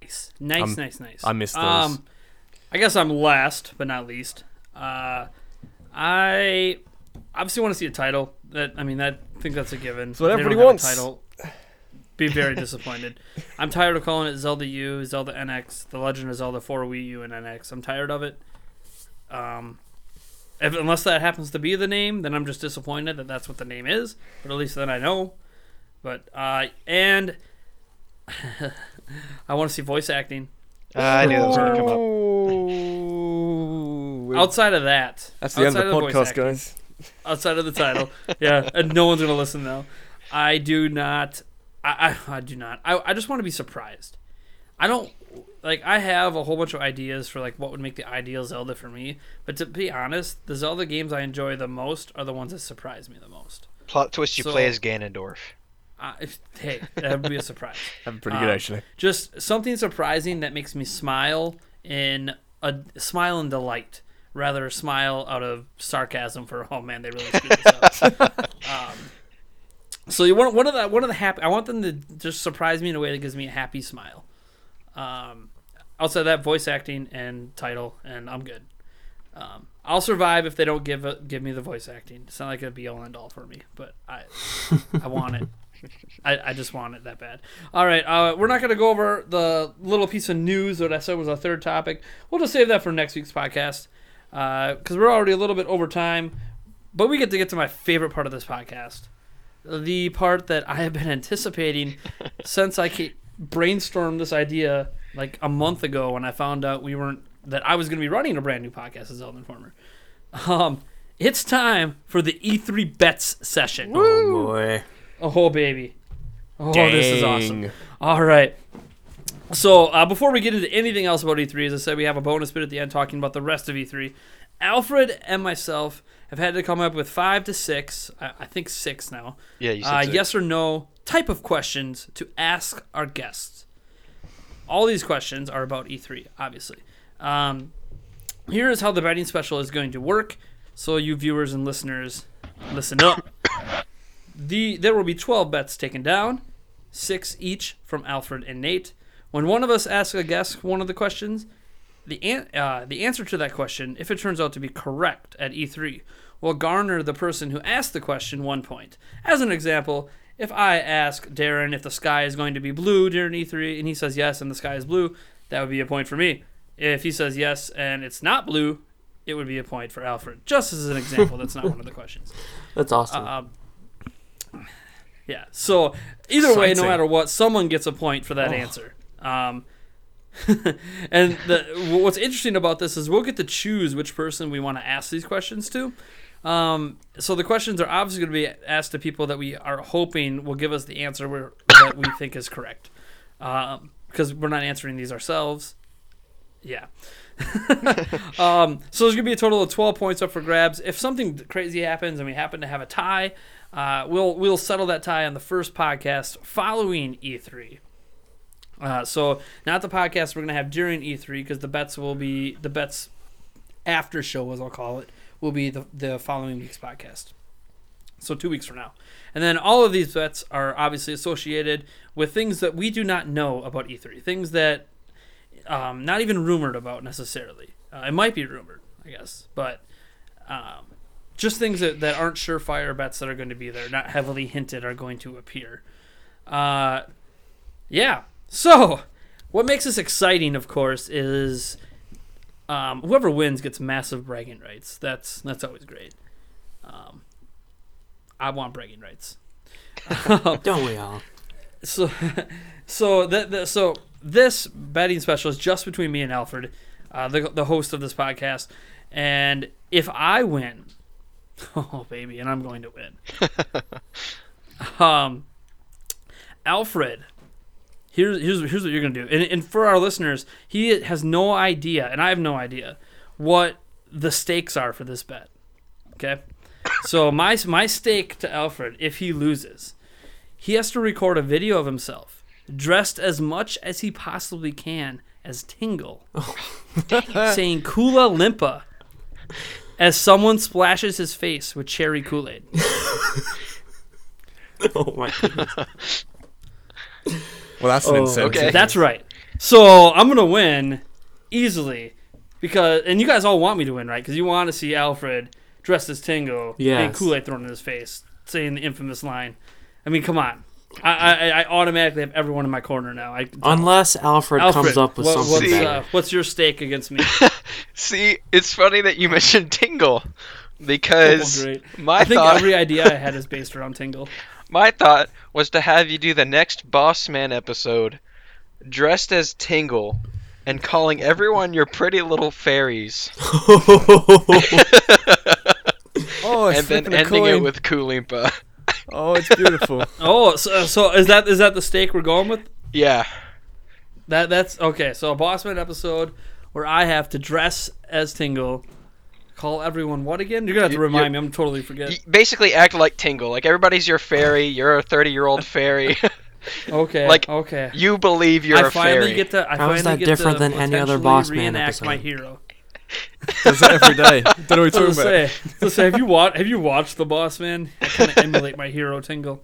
Nice, nice, I'm- nice, nice. I missed those. Um, I guess I'm last but not least. Uh, I obviously want to see a title. That I mean, that I think that's a given. That's what If they don't everybody have a wants. Title, be very disappointed. (laughs) I'm tired of calling it Zelda U, Zelda NX, The Legend of Zelda 4 Wii U and NX. I'm tired of it. Um, if, unless that happens to be the name, then I'm just disappointed that that's what the name is. But at least then I know. But uh, and (laughs) I want to see voice acting. Uh, I knew that was going to come up. Outside of that, that's the end outside of the voice podcast, acting, guys. Outside of the title, (laughs) yeah, and no one's gonna listen now. I do not. I, I, I do not. I, I just want to be surprised. I don't like. I have a whole bunch of ideas for like what would make the ideal Zelda for me. But to be honest, the Zelda games I enjoy the most are the ones that surprise me the most. Plot twist: You So- play as Ganondorf. Uh, (laughs) if, hey, that would be a surprise. (laughs) I'm pretty good Um, actually. just something surprising that makes me smile in a smile and delight rather a smile out of sarcasm for oh man they really screwed this up (laughs) um, so you want one of the one of the happy i want them to just surprise me in a way that gives me a happy smile um, outside of that voice acting and title and i'm good um, I'll survive if they don't give a, give me the voice acting. It's not like it'd be all and all for me, but I I want it. (laughs) I, I just want it that bad. All right, uh, we're not going to go over the little piece of news that I said was our third topic. We'll just save that for next week's podcast because we're already a little bit over time. But we get to get to my favorite part of this podcast, the part that I have been (laughs) anticipating since I ca- brainstormed this idea like a month ago when I found out we weren't that I was going to be running a brand new podcast as Zelda Informer. Um, it's time for the E3 bets session. Oh boy. Oh, baby. Oh, this is awesome. All right. So, uh, before we get into anything else about E3, as I said, we have a bonus bit at the end talking about the rest of E3. Alfred and myself have had to come up with five to six, I, I think six now, Yeah, you said uh, six. yes or no type of questions to ask our guests. All these questions are about E3, obviously. Um, here is how the betting special is going to work. So, you viewers and listeners, listen up. (coughs) The there will be 12 bets taken down, six each from Alfred and Nate. When one of us asks a guest one of the questions, the an- uh, the answer to that question, if it turns out to be correct at E3, will garner the person who asked the question one point. As an example, if I ask Darrin if the sky is going to be blue during E3 and he says yes and the sky is blue, that would be a point for me. If he says yes and it's not blue, it would be a point for Alfred. Just as an example, that's not one of the questions. (laughs) That's awesome. Um, yeah. So either way, no matter what, someone gets a point for that Oh. answer. Um, (laughs) and the, what's interesting about this is we'll get to choose which person we want to ask these questions to. Um, so the questions are obviously going to be asked to people that we are hoping will give us the answer that we think is correct. Because we're not answering these ourselves. Yeah. (laughs) um, so there's going to be a total of 12 points up for grabs. If something crazy happens and we happen to have a tie, uh, we'll we'll settle that tie on the first podcast following E3. Uh, so not the podcast we're going to have during E3 because the bets will be the bets after show, as I'll call it, will be the the following week's podcast. So two weeks from now, and then all of these bets are obviously associated with things that we do not know about E3, things that um, not even rumored about necessarily. Uh, it might be rumored, I guess, but um, just things that, that aren't surefire bets that are going to be there, not heavily hinted, are going to appear. Uh, yeah. So, what makes this exciting, of course, is um, whoever wins gets massive bragging rights. That's that's always great. Um, I want bragging rights. (laughs) Don't we all? (laughs) So, so that the, so this betting special is just between me and Alfred, uh, the the host of this podcast, and if I win, (laughs) oh baby, and I'm going to win. um, Alfred, here's here's here's what you're gonna do, and and for our listeners, he has no idea, and I have no idea what the stakes are for this bet. Okay, so my my stake to Alfred, if he loses he has to record a video of himself dressed as much as he possibly can as Tingle, (laughs) saying "Kooloo-Limpah" as someone splashes his face with cherry Kool Aid. (laughs) Oh my goodness. (laughs) Well, that's an Oh, incentive. okay. That's right. So I'm gonna win easily because, and you guys all want me to win, right? Because you want to see Alfred dressed as Tingle and Kool Aid thrown in his face, saying the infamous line. I mean, come on. I, I, I automatically have everyone in my corner now. I, Unless Alfred, Alfred, comes up with what- something what's, uh, what's your stake against me? (laughs) See, it's funny that you mentioned Tingle because Oh, great. my I think thought every idea I had is based around Tingle. (laughs) my thought was to have you do the next Boss Man episode dressed as Tingle and calling everyone your pretty little fairies. (laughs) Oh, it's and then flipping a ending it with Kooloo-Limpah. Oh, it's beautiful. (laughs) Oh, so, so is that is that the stake we're going with? yeah. That that's okay. So a Bossman episode where I have to dress as Tingle, call everyone what again? You're gonna have to remind you're- me. I'm totally forget. Y- Basically act like Tingle. Like everybody's your (laughs) fairy, you're a 30-year-old fairy. (laughs) Okay, like, okay. you believe you're I a finally get to. I How is finally that get different to than any other potentially Bossman reenact my hero. Does that every day. Don't know what you're to talking about. say, so say, have you watched? (laughs) Have you watched the Boss Man? I kind of emulate my hero Tingle.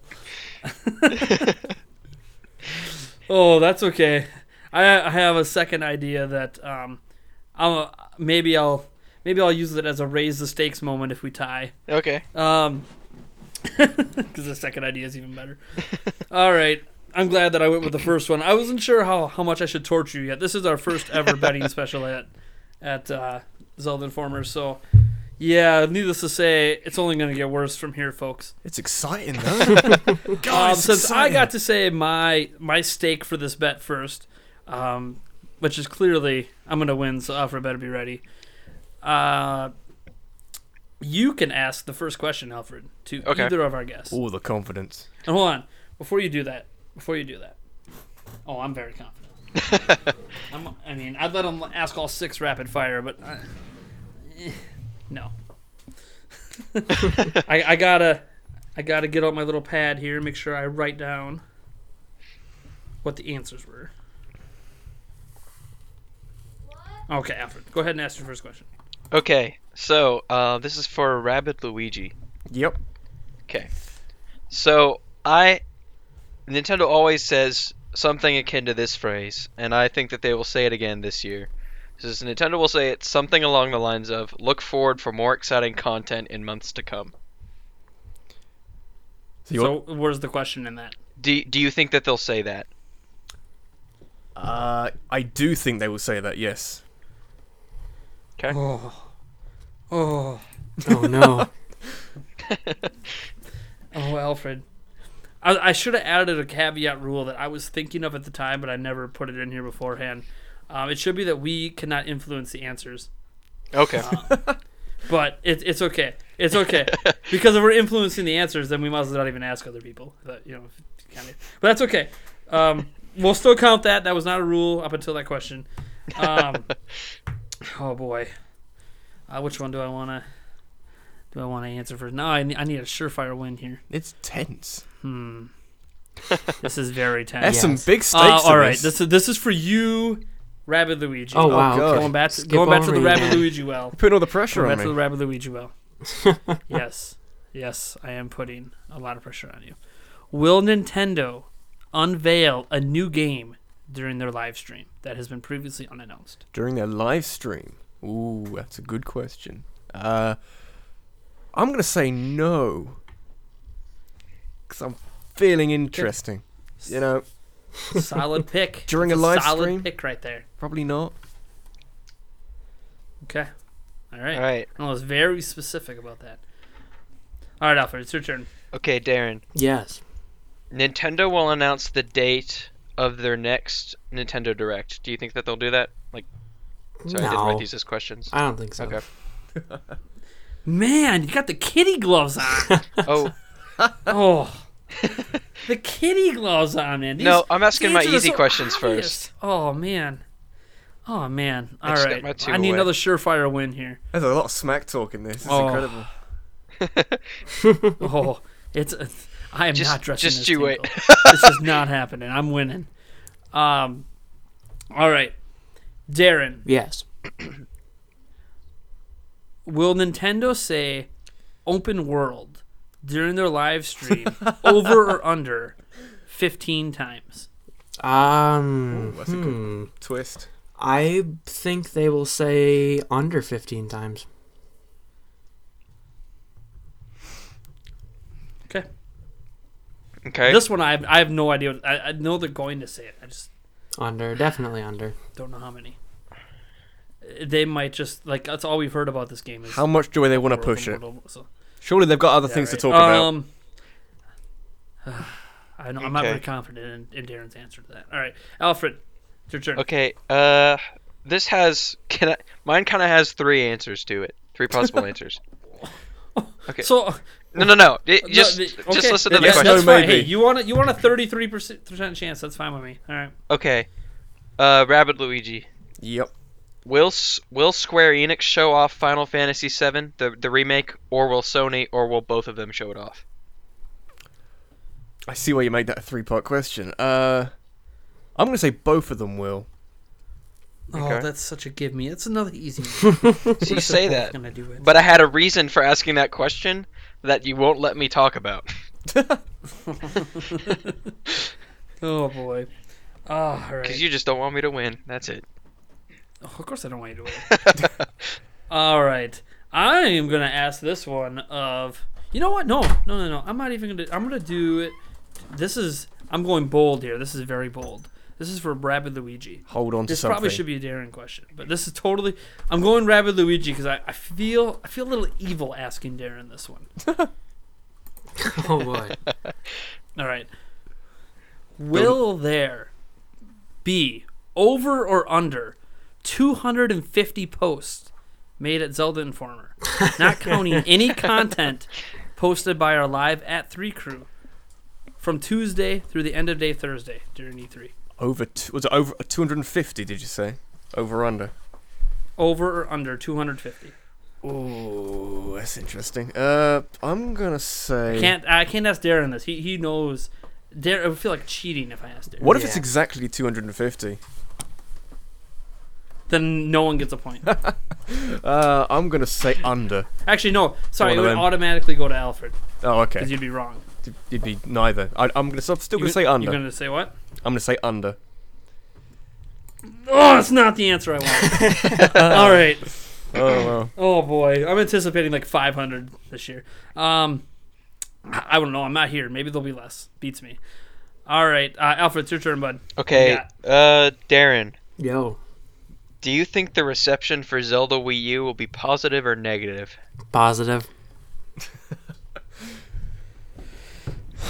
oh, that's okay. I, I have a second idea that um, I'll maybe I'll maybe I'll use it as a raise the stakes moment if we tie. okay. Um, (laughs) because the second idea is even better. (laughs) All right. I'm glad that I went with the first one. I wasn't sure how, how much I should torture you yet. This is our first ever (laughs) betting special at at uh, Zelda Informers. So, yeah, needless to say, it's only going to get worse from here, folks. It's exciting, though. God, Um, it's since I got to say my my stake for this bet first, um, which is clearly I'm going to win, so Alfred better be ready. Uh, you can ask the first question, Alfred, to Okay. either of our guests. Oh, the confidence. And hold on, before you do that, before you do that. Oh, I'm very confident. (laughs) I'm, I mean, I'd let him ask all six rapid fire, but uh, eh, no. (laughs) I, I gotta, I gotta get out my little pad here, and make sure I write down what the answers were. Okay, Alfred, go ahead and ask your first question. Okay. So, uh, this is for Rabidluigi. Yep. Okay. So I Nintendo always says something akin to this phrase, and I think that they will say it again this year. Says Nintendo will say it something along the lines of "Look forward for more exciting content in months to come." So, So, want- where's the question in that? Do Do you think that they'll say that? uh, I do think they will say that. Yes. Okay. Oh, oh, oh no. (laughs) oh, Alfred. I, I should have added a caveat rule that I was thinking of at the time, but I never put it in here beforehand. Um, it should be that we cannot influence the answers, Okay. but it, it's okay. It's okay (laughs) because if we're influencing the answers, then we must not even ask other people. But you know, kind of. But that's okay. Um, we'll still count that. That was not a rule up until that question. Um, (laughs) oh boy, uh, which one do I want to? Do I want to answer first? No, I need, I need a surefire win here. It's tense. Hmm. this is very (laughs) tense. That's some Yes. big Uh, stakes. to all right, this. this is this is for you, Rabidluigi. Oh wow. Okay. going back to Skip going back to the Rabbit man. Luigi well. Putting all the pressure Going on back to the. Rabidluigi well. (laughs) yes, yes, I am putting a lot of pressure on you. Will Nintendo unveil a new game during their live stream that has been previously unannounced? During their live stream. Ooh, that's a good question. Uh, I'm gonna say no. Cause I'm feeling interesting. You know, Solid (laughs) pick During a That's live solid stream? pick right there. probably not. Okay, all right. All right. I was very specific about that. All right, Alfred, it's your turn. Okay, Darrin. Yes. Nintendo will announce the date of their next Nintendo Direct. Do you think that they'll do that? Like, sorry, I didn't No. write these as questions. I don't think so. Okay. (laughs) Man, you got the kitty gloves on. (laughs) Oh (laughs) oh, the kitty gloves on, man. These- no, I'm asking my easy so questions obvious. first. Oh man. Oh man. I All just got right. I need away. another surefire win here. There's a lot of smack talk in this. It's Oh. incredible. Oh, it's. I am Just- not dressing. just as you wait. This is not happening. I'm winning. Um. All right, Darrin. Yes. (clears throat) Will Nintendo say open world during their live stream (laughs) over or under 15 times? Um. Ooh, that's a good- hmm. Twist. I think they will say under 15 times. Okay. Okay. This one I have, I have no idea. I, I know they're going to say it. I just Under. Definitely under. don't know how many. they might just like that's all we've heard about this game. Is How much do they want to push it? world, so- Surely they've got other Yeah, things right. to talk about. Um, (sighs) I know, I'm not Okay. very confident in, in Darrin's answer to that. All right, Alfred, it's your turn. Okay. Uh, this has can I, mine kind of has three answers to it. Three possible (laughs) answers. (laughs) Okay. So No, no, no. y- no, Just, the- just listen to the yes, question. That's no, fine. Hey, you want a, you want a 33 percent chance? That's fine with me. All right. Okay. Uh, Rabidluigi. Yep. Will Will Square Enix show off Final Fantasy VII, the the remake, or will Sony, or will both of them show it off? I see why you made that a three-part question. Uh, I'm gonna say both of them will. Oh, Okay. that's such a give me. It's another easy. one. (laughs) So you say that, Gonna do it. but I had a reason for asking that question that you won't let me talk about. (laughs) (laughs) oh boy. Oh, all right. Because you just don't want me to win. That's it. Oh, of course, I don't want you to win. All right, I am gonna ask this one of. You know what? No, no, no, no. I'm not even gonna. I'm gonna do it. This is. I'm going bold here. This is very bold. This is for Rabidluigi. Hold on to This something. probably should be a Darrin question, but this is totally. I'm going Rabidluigi because I, I feel I feel a little evil asking Darrin this one. (laughs) Oh boy. (laughs) All right. Will there be over or under 250 posts made at Zelda Informer, not counting (laughs) any content posted by our live at 3 crew from Tuesday through the end of day Thursday during E E3? Over t- was it over 250? Did you say? Over or under? Over or under 250? Oh, that's interesting. Uh, I'm gonna say. Can't I can't ask Darrin this. He he knows. Darrin, I would feel like cheating if I asked Darren. What if it's Yeah. exactly 250? Then no one gets a point. (laughs) Uh, I'm gonna say under. Actually, no. Sorry, One it of would them. automatically go to Alfred Oh, okay. because you'd be wrong. You'd be neither. I, I'm gonna. I'm still gonna You- say under. You're gonna say what? I'm gonna say under. Oh, that's not the answer I want. (laughs) All right. Oh well. Oh boy, I'm anticipating like 500 this year. Um, I I don't know. I'm not here. Maybe there'll be less. Beats me. All right, uh, Alfred, it's your turn, bud. Okay, Yeah. uh, Darrin, Yo. do you think the reception for Zelda Wii U will be positive or negative? Positive. (laughs)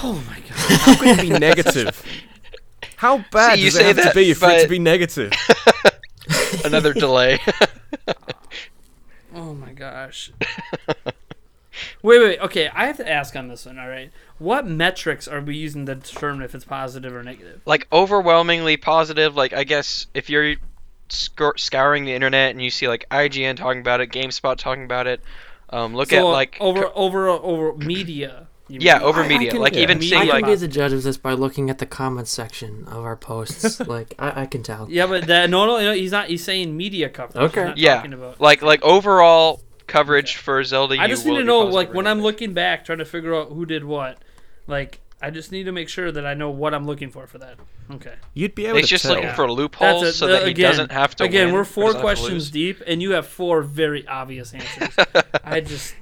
Oh my god. How could it be negative? (laughs) How bad See, you does say it have that, to be for it to be negative? (laughs) Another delay. (laughs) Oh my gosh. Wait, wait. Okay, I have to ask on this one. All right. What metrics are we using to determine if it's positive or negative? like overwhelmingly positive. Like I guess if you're scour- scouring the internet and you see like IGN talking about it, GameSpot talking about it, um, look so at like over over over media. You yeah mean? over I- I media. can- like yeah. even Media seeing I can like be the judge of this by looking at the comments section of our posts. (laughs) like I, I can tell. Yeah, but that, no, no, no, he's not. He's saying media coverage. Okay. not Yeah, talking about- like like overall coverage for Zelda. I just will need to know, like, when I'm looking back, trying to figure out who did what. Like, I just need to make sure that I know what I'm looking for for that. Okay. You'd be able He's to just tell. looking for That's loopholes it. so Uh, that he again- doesn't have to. Again, win we're four doesn't have to questions deep, and you have four very obvious answers. (laughs) I just.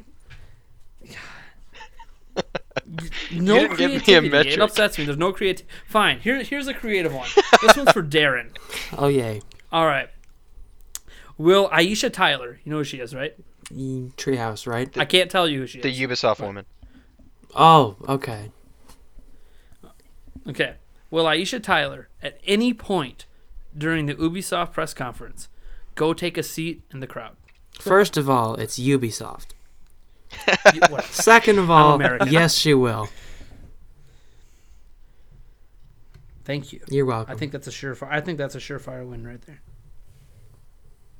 No didn't give me a creativity. It upsets me. There's no creativity. Fine. Here, here's a creative one. (laughs) This one's for Darrin. Oh yay. All right. Will Aisha Tyler? You know who she is, right? Treehouse, right? I can't tell you who she is. The Ubisoft woman. Oh, okay. Okay. Will Aisha Tyler, at any point during the Ubisoft press conference, go take a seat in the crowd? First of all, it's Ubisoft. You- (laughs) Second of all, yes, she will. Thank you. You're welcome. I think that's a surefire. I think that's a surefire win right there.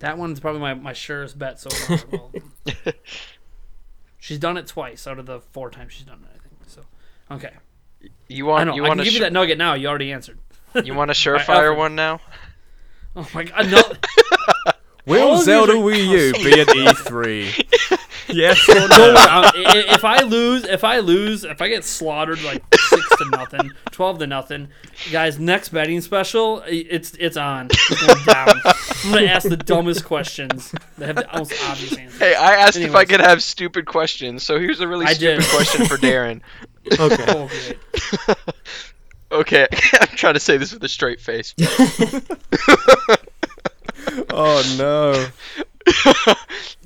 That one's probably my, my surest bet so far. all (laughs) she's done it twice out of the four times she's done it. I think so. Okay, You I want know. you I want can a give you that nugget now. You already answered. you want a (laughs) surefire Alfred. one now? Oh my god! No. All Will Zelda are- Wii U be at E3? (laughs) yes or Don't (laughs) no? worry, I- i- if I lose, if I lose, if I get slaughtered like six to nothing, (laughs) twelve to nothing, guys, next betting special, it's it's on. It's going down. I'm gonna ask the dumbest questions that have the most obvious answers. Hey, I asked if I could have stupid questions, so here's a really I stupid did. question for Darrin. okay. Oh. Okay, I'm trying to say this with a straight face. Oh no.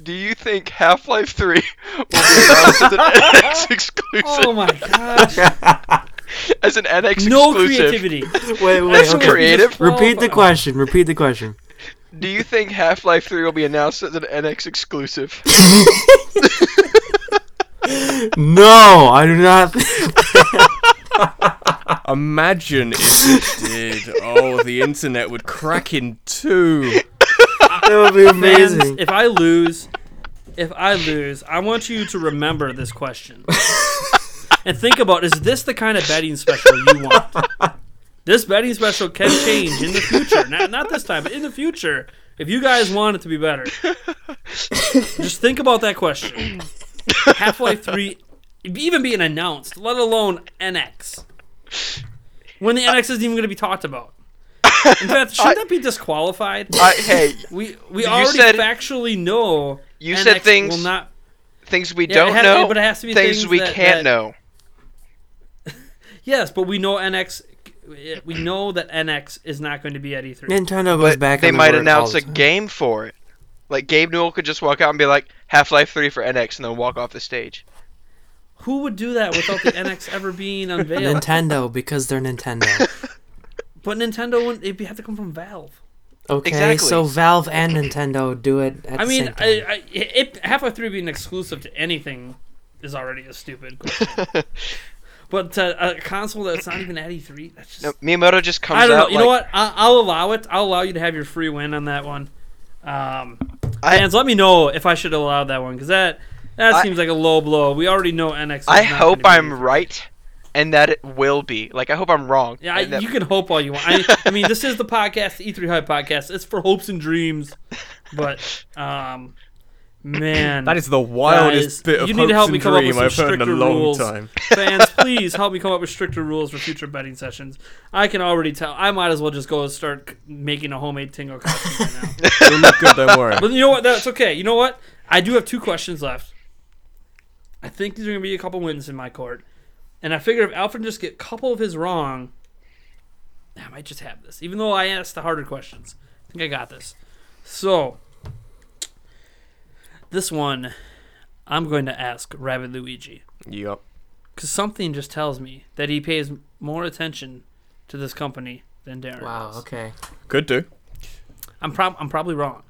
Do you think Half Life 3 will be announced as an (laughs) NX exclusive? Oh my gosh. As an NX exclusive. No exclusive. creativity. Wait, wait. That's okay. creative. Repeat the question. Repeat the question. Do you think Half Life 3 will be announced as an NX exclusive? (laughs) No, I do not. (laughs) (laughs) Imagine if it did. Oh, the internet would crack in two. that would be Fans, amazing. if I lose, if I lose, I want you to remember this question. (laughs) and think about is this the kind of betting special you want? This betting special can change in the future. Not, not this time, but in the future. If you guys want it to be better, (laughs) just think about that question. Half Life 3 even being announced, let alone NX. When the uh, NX isn't even going to be talked about. (laughs) In fact, should I- that be disqualified? I, hey, We we already said- factually know you NX said things will not. things we Yeah, don't has- know, but it has to be things, things we that- can't that- know. (laughs) Yes, but we know NX. We know that NX is not going to be at E E3. Nintendo goes But back. they on their might announce a game for it. Like Gabe Newell could just walk out and be like Half Life 3 for NX and then walk off the stage. Who would do that without the NX ever being (laughs) unveiled? Nintendo because they're Nintendo. but Nintendo wouldn't. It'd have to come from Valve. Okay, Exactly. so Valve and Nintendo do it at I the mean, same I, time. I, it, Half Life Three being exclusive to anything is already a stupid question. (laughs) but uh, a console that's not even at E3, that's just. No, Miyamoto just comes I don't know. out You know what? I, I'll allow it. I'll allow you to have your free win on that one. Um, I- fans, let me know if I should allow that one because that that I- seems like a low blow. We already know NX. I not hope I'm E3. right and that it will be. Like I hope I'm wrong. Yeah, I, that- you can hope all you want. I, (laughs) I mean, this is the podcast, the E3 Hype podcast. It's for hopes and dreams, but um, man, That is the wildest Guys, bit of you need to help me come up dream with I've some heard in a stricter long rules. time. (laughs) fans, (laughs) please help me come up with stricter rules for future betting sessions. I can already tell. I might as well just go and start making a homemade Tingle costume right now. It'll look good, don't worry. But you know what? That's okay. You know what? I do have two questions left. I think these are gonna be a couple wins in my court, and I figure if Alfred just get a couple of his wrong, I might just have this. Even though I asked the harder questions, I think I got this. So this one, I'm going to ask Rabidluigi Yup. because something just tells me that he pays more attention to this company than Darrin. wow. does. Okay. Could do. I'm prob- I'm probably wrong,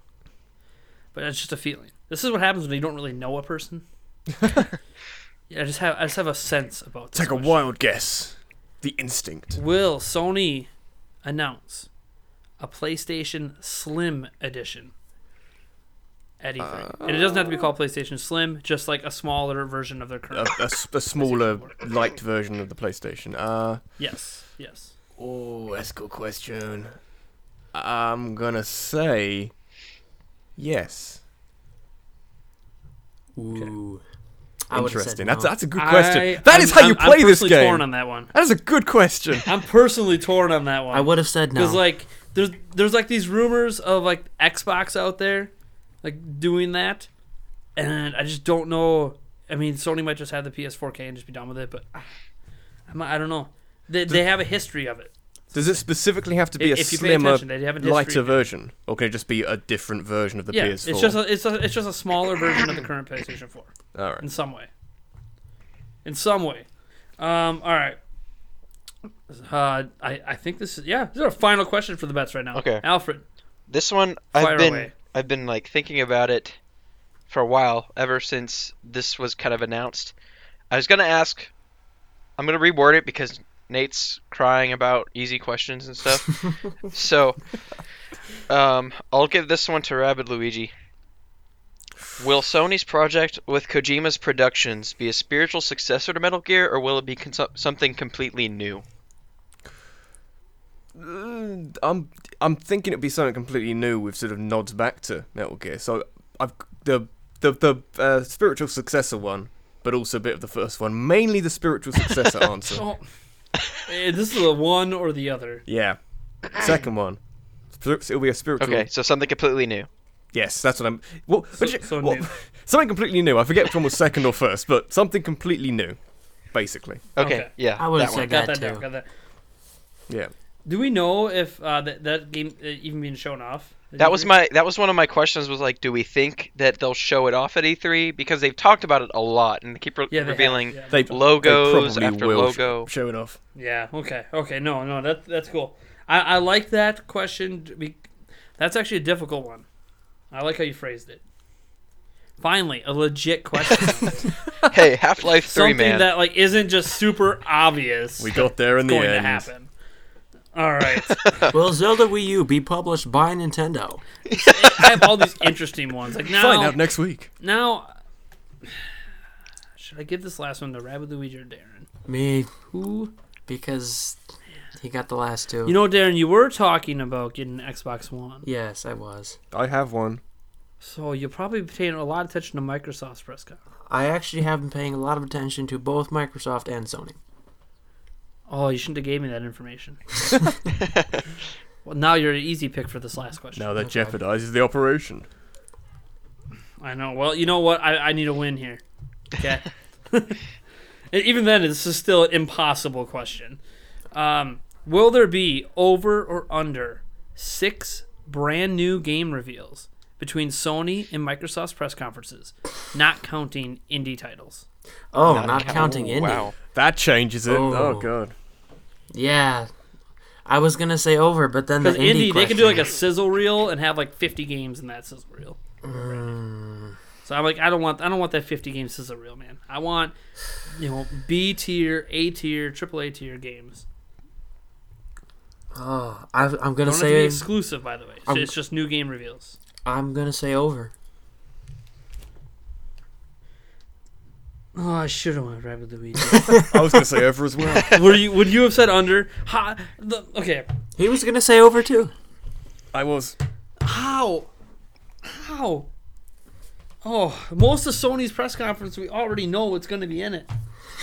but it's just a feeling. This is what happens when you don't really know a person. (laughs) yeah, I just have I just have a sense about. This Take a wild guess. The instinct. Will Sony announce a PlayStation Slim edition at E3? and it doesn't have to be called PlayStation Slim, just like a smaller version of their A, current. a s- a (laughs) smaller, light version of the PlayStation. Uh, yes, yes. oh, that's a good question. I'm gonna say yes. Ooh. I would've said Interesting. no. That's that's a good question. I- That I'm- how you I'm- I'm play this personally game. Torn on that one. That is a good question. I'm personally torn on that one. I would have said no. Because like there's there's like these rumors of like Xbox out there, like doing that, and I just don't know. I mean, Sony might just have the PS4K and just be done with it, but ah, I'm, I don't know. They, they have a history of it. Does it specifically have to be a if slimmer, attention, they have a history lighter version, or can it just be a different version of the yeah, PS4? it's just a, it's a it's just a smaller version of the current PlayStation 4 All right. in some way. In some way, um, all right. Uh, I I think this is yeah. This is our final question for the bets right now. Okay. Alfred. This one Fire I've been away. I've been like thinking about it for a while, ever since this was kind of announced. I was gonna ask I'm gonna reword it because Nate's crying about easy questions and stuff. (laughs) so um I'll give this one to Rabidluigi. Will Sony's project with Kojima's Productions be a spiritual successor to Metal Gear, or will it be cons- something completely new? Uh, I'm I'm thinking it'd be something completely new with sort of nods back to Metal Gear. So I've the the the uh, spiritual successor one, but also a bit of the first one. Mainly the spiritual successor (laughs) answer. Eh, this is a one or the other. Yeah. Second one. It'll be a spiritual. Okay, so something completely new. Yes, that's what I'm. Well, but So- you- so well, new. (laughs) something completely new. I forget which one was second or first, but something completely new, basically. Okay, Okay. yeah, I would've that one. said Got that that, too. Got that. Yeah. Do we know if uh, that that game uh, even being shown off? You That was my that was one of my questions was like, do we think that they'll show it off at E3 because they've talked about it a lot and they keep re- yeah, they have, revealing yeah. They logos they after will sh- logo. show it off. Yeah. Okay. Okay. No. No. That that's cool. I, I like that question. be- That's actually a difficult one. I like how you phrased it. Finally, a legit question. (laughs) hey, Half Life Three, Something man. that like isn't just super obvious. We got there in the going end. to happen. All right. (laughs) Will Zelda Wii U be published by Nintendo? I have all these interesting ones. Like now, Find out next week. now. Should I give this last one to Rabidluigi or Darrin? Me, Who? because he got the last two. You know, Darrin, you were talking about getting an Xbox One, yes, I was. I have one. so you'll probably be paying a lot of attention to Microsoft's press conference. I actually have been paying a lot of attention to both Microsoft and Sony. Oh, you shouldn't have gave me that information. (laughs) well, now you're an easy pick for this last question. Now that Okay. jeopardizes the operation. I know. Well, you know what? I, I need a win here. Okay. And (laughs) (laughs) even then, this is still an impossible question. Um, will there be over or under six brand new game reveals between Sony and Microsoft's press conferences, not counting indie titles? Oh, Not not, count- counting indie. Wow. That changes it. Oh, Oh. god. Yeah. I was gonna say over, but then the Because indie, indie, they can do like a sizzle reel and have like 50 games in that sizzle reel. Mm, So I'm like, I don't want, I don't want that 50 game sizzle reel, man. I want, you know, B tier, A tier, triple A tier games. oh, I, I'm gonna Don't have to be say exclusive, by the way. It's, I'm- it's just new game reveals. I'm gonna say over. Oh, I should have went Rabidluigi. (laughs) I was gonna say over as well. (laughs) Were you? Would you have said under? Ha, the, okay. He was gonna say over too. I was. How? How? Oh, most of Sony's press conference, we already know what's going to be in it.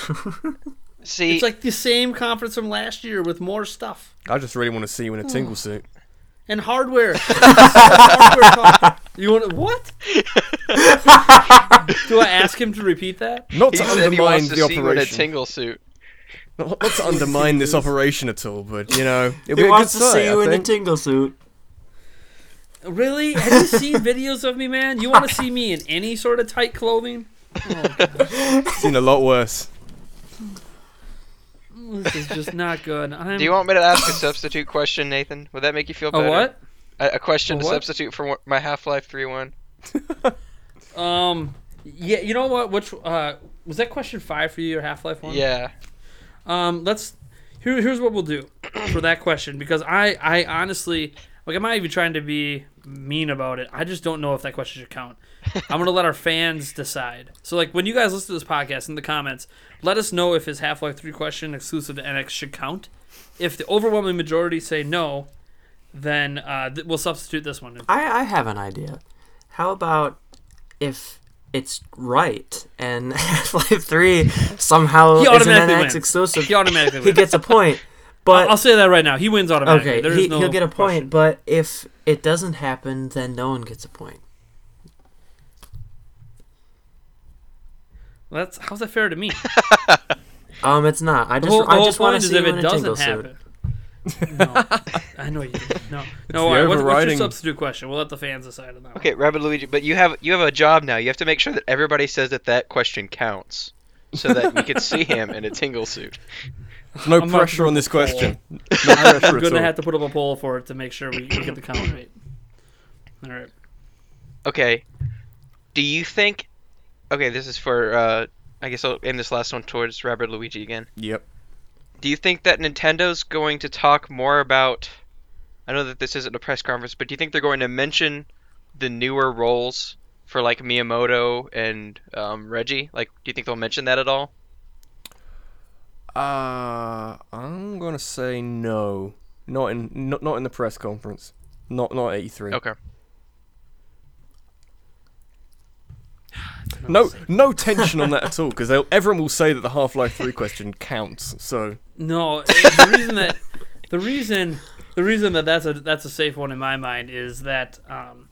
(laughs) See, It's like the same conference from last year with more stuff I just really want to see you in a tingle oh. suit. and hardware. hardware talk. You want what? (laughs) Do I ask him to repeat that? Not he to said he undermine wants to the see you in a operation. tingle suit. Not, not to undermine this (laughs) operation at all, but you know, it'd be He a wants good to sight, see you I in a think. tingle suit. Really? Have you seen videos of me, man? You want to see me in any sort of tight clothing? (laughs) Seen a lot worse. This is just not good. I'm, Do you want me to ask a substitute question, Nathan? Would that make you feel a better? what? A, a question to what? substitute for my Half Life 3 one. (laughs) Um, yeah, you know what? Which uh, was that question five for you or Half Life one? Yeah. Um, let's. Here, here's what we'll do (clears throat) for that question because I, I honestly, like, I'm not even trying to be mean about it. I just don't know if that question should count. (laughs) I'm gonna let our fans decide. So, like, when you guys listen to this podcast in the comments, let us know if his Half Life Three question exclusive to NX should count. If the overwhelming majority say no, then uh, th- we'll substitute this one. I, I have an idea. How about if it's right and (laughs) Half-Life 3 somehow He is an automatically NX wins. exclusive, He automatically he gets a point. (laughs) But I'll say that right now. He wins automatically. okay, There he, no he'll get a question. point. But if it doesn't happen, then no one gets a point. Well, that's how's that fair to me? (laughs) Um, it's not. I just whole, I just want to see if you in it doesn't suit. Happen. no, (laughs) I know you. Did. No, no. the all right, what's, what's your substitute question? We'll let the fans decide on that. one. Okay, Rabidluigi, but you have you have a job now. You have to make sure that everybody says that that question counts, so that we can see him in a tingle suit. No I'm pressure on this question. (laughs) No I'm pressure gonna have to put up a poll for it to make sure we, we get the count right. All right. Okay. Do you think? Okay, this is for. uh I guess I'll end this last one towards Rabidluigi again. Yep. Do you think that Nintendo's going to talk more about? I know that this isn't a press conference, but do you think they're going to mention the newer roles for like Miyamoto and um, Reggie? Like, do you think they'll mention that at all? Uh, I'm gonna say no. Not in not, not in the press conference. Not not at E3. Okay. No no tension on that at all because everyone will say that the Half-Life 3 question counts. So No, it- the reason that the reason the reason that that's a that's a safe one in my mind is that um,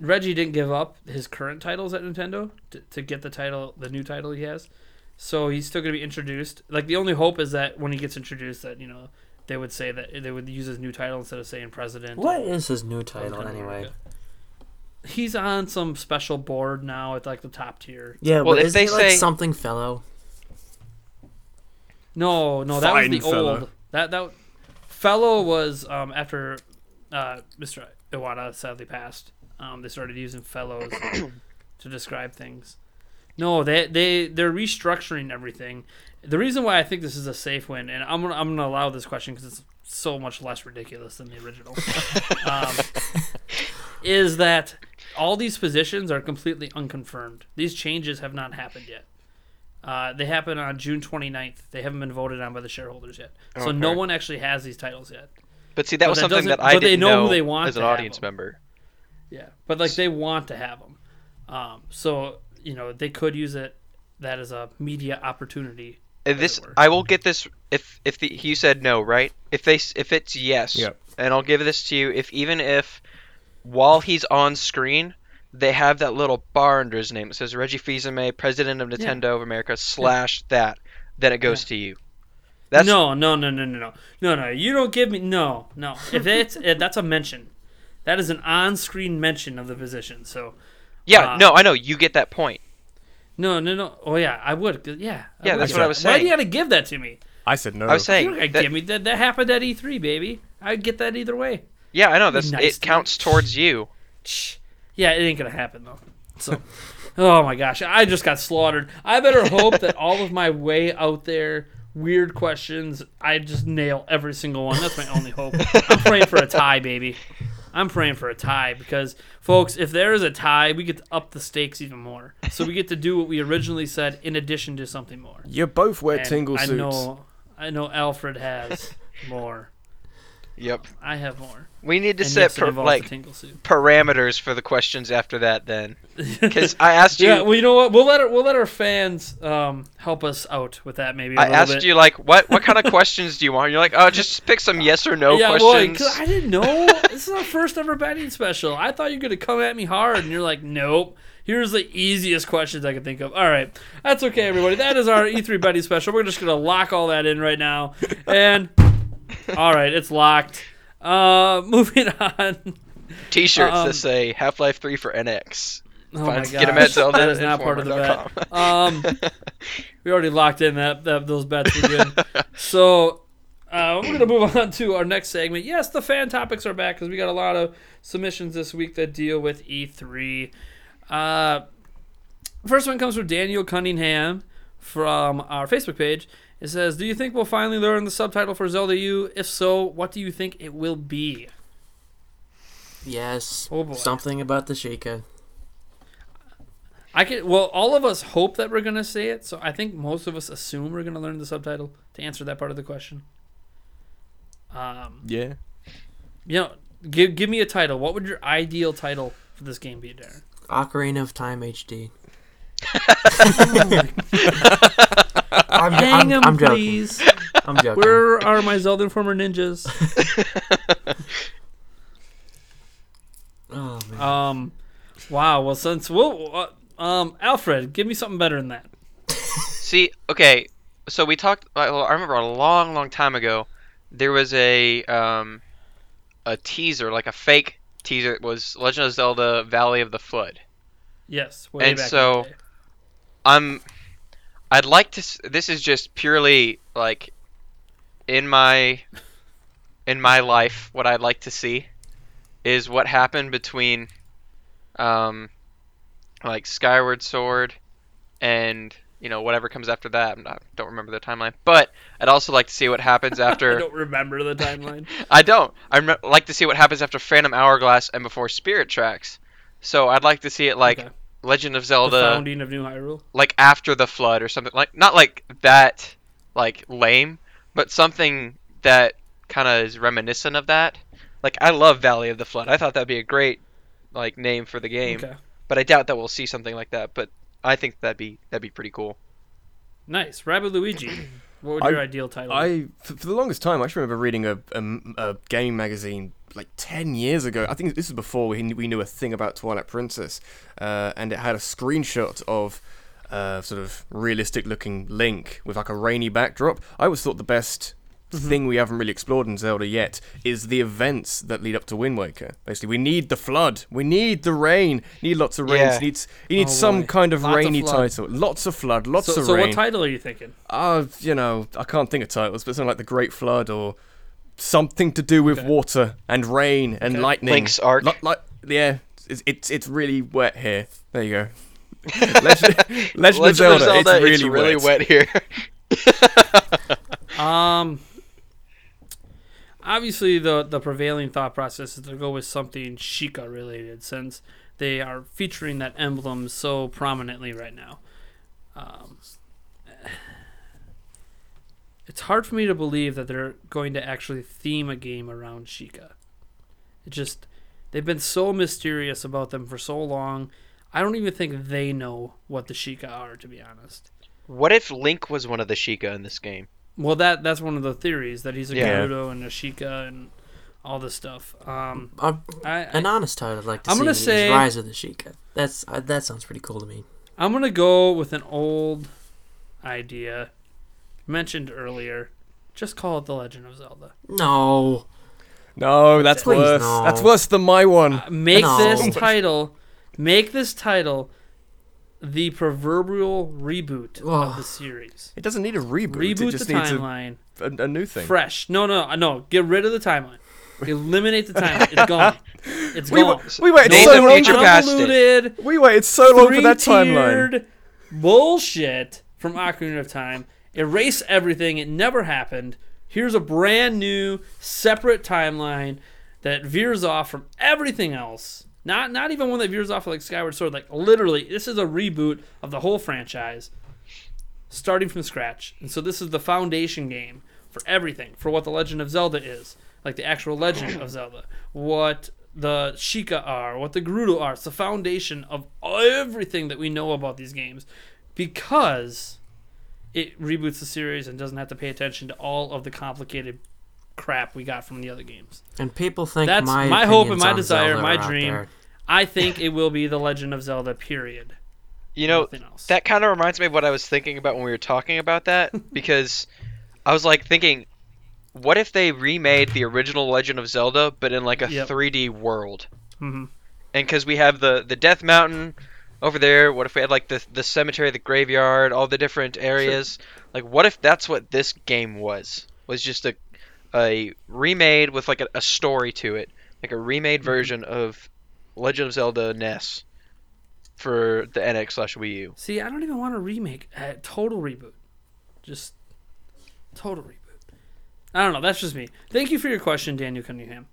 Reggie didn't give up his current titles at Nintendo to, to get the title, the new title he has. So he's still going to be introduced. Like the only hope is that when he gets introduced, that you know they would say that they would use his new title instead of saying president. What is his new title anyway? America. He's on some special board now at like the top tier. Yeah, Well, but if is they he like say- something fellow? No, no, that was the fellow. old. That that fellow was um, after uh, Mr. Iwata sadly passed. Um, they started using fellows (coughs) to describe things. No, they they they're restructuring everything. The reason why I think this is a safe win, and I'm gonna I'm gonna allow this question because it's so much less ridiculous than the original, (laughs) um, is that all these positions are completely unconfirmed. These changes have not happened yet. Uh, they happen on June 29th. They haven't been voted on by the shareholders yet. So no one actually has these titles yet. But see, that But was that something that I but didn't know who they want as an audience member. Yeah, but like they want to have them. Um, so you know they could use it that as a media opportunity. This. I will get this if if the you said no, right? If they if it's yes, Yep. and I'll give this to you. If even if while he's on screen, they have that little bar under his name. It says Reggie Fils-Aimé, President of Yeah. Nintendo of America slash that. Then it goes to you. That's no, no, no, no, no, no, no, no. You don't give me no, no. If (laughs) it's if that's a mention, that is an on-screen mention of the position. So yeah. uh, no, I know you get that point. no, no, no. Oh yeah, I would. 'cause- Yeah, Yeah, would that's give what I that. was Why do you got to give that to me? I said no. I was You saying don't gotta that- give me that. That happened at E3, baby. I get that either way. Yeah, I know that's nice it to me. counts towards you. Yeah, it ain't gonna happen though. So, (laughs) oh my gosh, I just got slaughtered. I better hope that all of my way out there weird questions, I just nail every single one. That's my only hope. I'm praying for a tie, baby. I'm praying for a tie because, folks, if there is a tie, we get to up the stakes even more. So we get to do what we originally said in addition to something more. You both wear And tingle I know, I know Alfred has more. Yep. I have more. We need to And set yes, per, like a tingle suit. parameters for the questions after that. Then, (laughs) because I asked you, Yeah, well, you know what? We'll let our, we'll let our fans um, help us out with that. Maybe a I asked bit. you like, what what kind of questions do you want? You're like, oh, just pick some yes or no questions." (laughs) yeah, well, questions. 'cause I didn't know. (laughs) this is our first ever betting special. I thought you were gonna come at me hard, and you're like, nope. Here's the easiest questions I could think of. All right, that's okay, everybody. That is our E3 betting special. We're just gonna lock all that in right now, and all right, it's locked. Uh, (laughs) moving on. T-shirts um, that say Half Life Three for NX. Oh Find- my get 'em gosh, at Zelda that is not part of the bet. (laughs) Um, we already locked in that, that those bets were good. (laughs) so uh, we're gonna move on to our next segment. Yes, the fan topics are back because we got a lot of submissions this week that deal with E3. Uh, first one comes from Daniel Cunningham from our Facebook page. It says, "Do you think we'll finally learn the subtitle for Zelda U? If so, what do you think it will be?" Yes. Oh, boy. Something about the Sheikah. I can. Well, all of us hope that we're gonna say it, so I think most of us assume we're gonna learn the subtitle to answer that part of the question. Um, Yeah. you know, give give me a title. What would your ideal title for this game be, Darrin? Ocarina of Time HD. Oh I'm, Hang I'm, 'em, I'm joking. please. I'm joking. Where are my Zelda Informer ninjas? oh man. Um, wow. Well, since we'll, uh, um, Alfred, give me something better than that. (laughs) See, okay, so we talked. Well, I remember a long, long time ago, there was a um, a teaser, like a fake teaser. It was Legend of Zelda: Valley of the Flood. Yes. Way And back in so- the day. I'm. I'd like to. This is just purely like in my in my life. What I'd like to see is what happened between um like Skyward Sword and you know whatever comes after that. I'm don't remember the timeline, but I'd also like to see what happens (laughs) after. I don't remember the timeline. (laughs) I don't. I'd like to see what happens after Phantom Hourglass and before Spirit Tracks. So I'd like to see it like Okay. Legend of Zelda, the Zelda founding of New Hyrule. like after the flood or something like not like that like lame but something that kind of is reminiscent of that like i love valley of the flood i thought that'd be a great like name for the game Okay. but i doubt that we'll see something like that but i think that'd be that'd be pretty cool Nice. Rabidluigi. (clears throat) What would I- your ideal title be? I for, for the longest time, I actually remember reading a, a, a gaming magazine like ten years ago. I think this is before we knew, we knew a thing about Twilight Princess, uh, and it had a screenshot of uh, sort of realistic looking Link with like a rainy backdrop. I always thought the best thing we haven't really explored in Zelda yet is the events that lead up to Wind Waker. Basically, we need the flood, we need the rain, need lots of rain. Yeah. Needs he needs Oh, some boy. kind of Lots rainy flood. title, lots of flood, lots So, of so rain. So, what title are you thinking? Uh, you know, I can't think of titles, but something like the Great Flood or something to do with Okay. water and rain and Okay. lightning. Link's Arc. Li- li- yeah, it's, it's it's really wet here. There you go. (laughs) Legend, Legend, of Zelda, it's really, wet. here. (laughs) Um, obviously, the the prevailing thought process is to go with something Sheikah related, since they are featuring that emblem so prominently right now. Um, it's hard for me to believe that they're going to actually theme a game around Sheikah. It just they've been so mysterious about them for so long. I don't even think they know what the Sheikah are, to be honest. what if Link was one of the Sheikah in this game? Well, that that's one of the theories that he's a Yeah. Gerudo and a Sheikah and all this stuff. Um, I, an I honest title I'd like to I'm see gonna is say- Rise of the Sheikah. That's uh, that sounds pretty cool to me. I'm gonna go with an old idea mentioned earlier. Just call it the Legend of Zelda. No, No, that's Please, worse. no. That's worse than my one. Uh, make No. this title, make this title, the proverbial reboot of the series. It doesn't need a reboot. Reboot it just the needs timeline, a, a new thing. fresh. No, no, uh, no. Get rid of the timeline. Eliminate the timeline. It's (laughs) gone. It's we, gone. we waited Name so long. Convoluted. we waited so long for that timeline. bullshit from Ocarina of Time. Erase everything. It never happened. Here's a brand new, separate timeline that veers off from everything else. Not not even one that veers off like Skyward Sword. Like literally, this is a reboot of the whole franchise, starting from scratch. And so this is the foundation game for everything, for what the Legend of Zelda is, like the actual Legend of Zelda, what the Sheikah are, what the Gerudo are. It's the foundation of everything that we know about these games, because it reboots the series and doesn't have to pay attention to all of the complicated crap we got from the other games. and people think That's my my hope and my desire, Zelda my dream. I think it will be the Legend of Zelda. Period. You know, else. that kind of reminds me of what I was thinking about when we were talking about that (laughs) because I was like thinking, what if they remade the original Legend of Zelda but in like a Yep. 3D world? Mhm. And because we have the the Death Mountain over there, what if we had like the the cemetery, the graveyard, all the different areas? Like, what if that's what this game was? Was just a a remade with like a, a story to it, like a remade version of Legend of Zelda NES for the NX slash Wii U. See, I don't even want a remake. A total reboot. Just total reboot. I don't know. That's just me. Thank you for your question, Daniel Cunningham.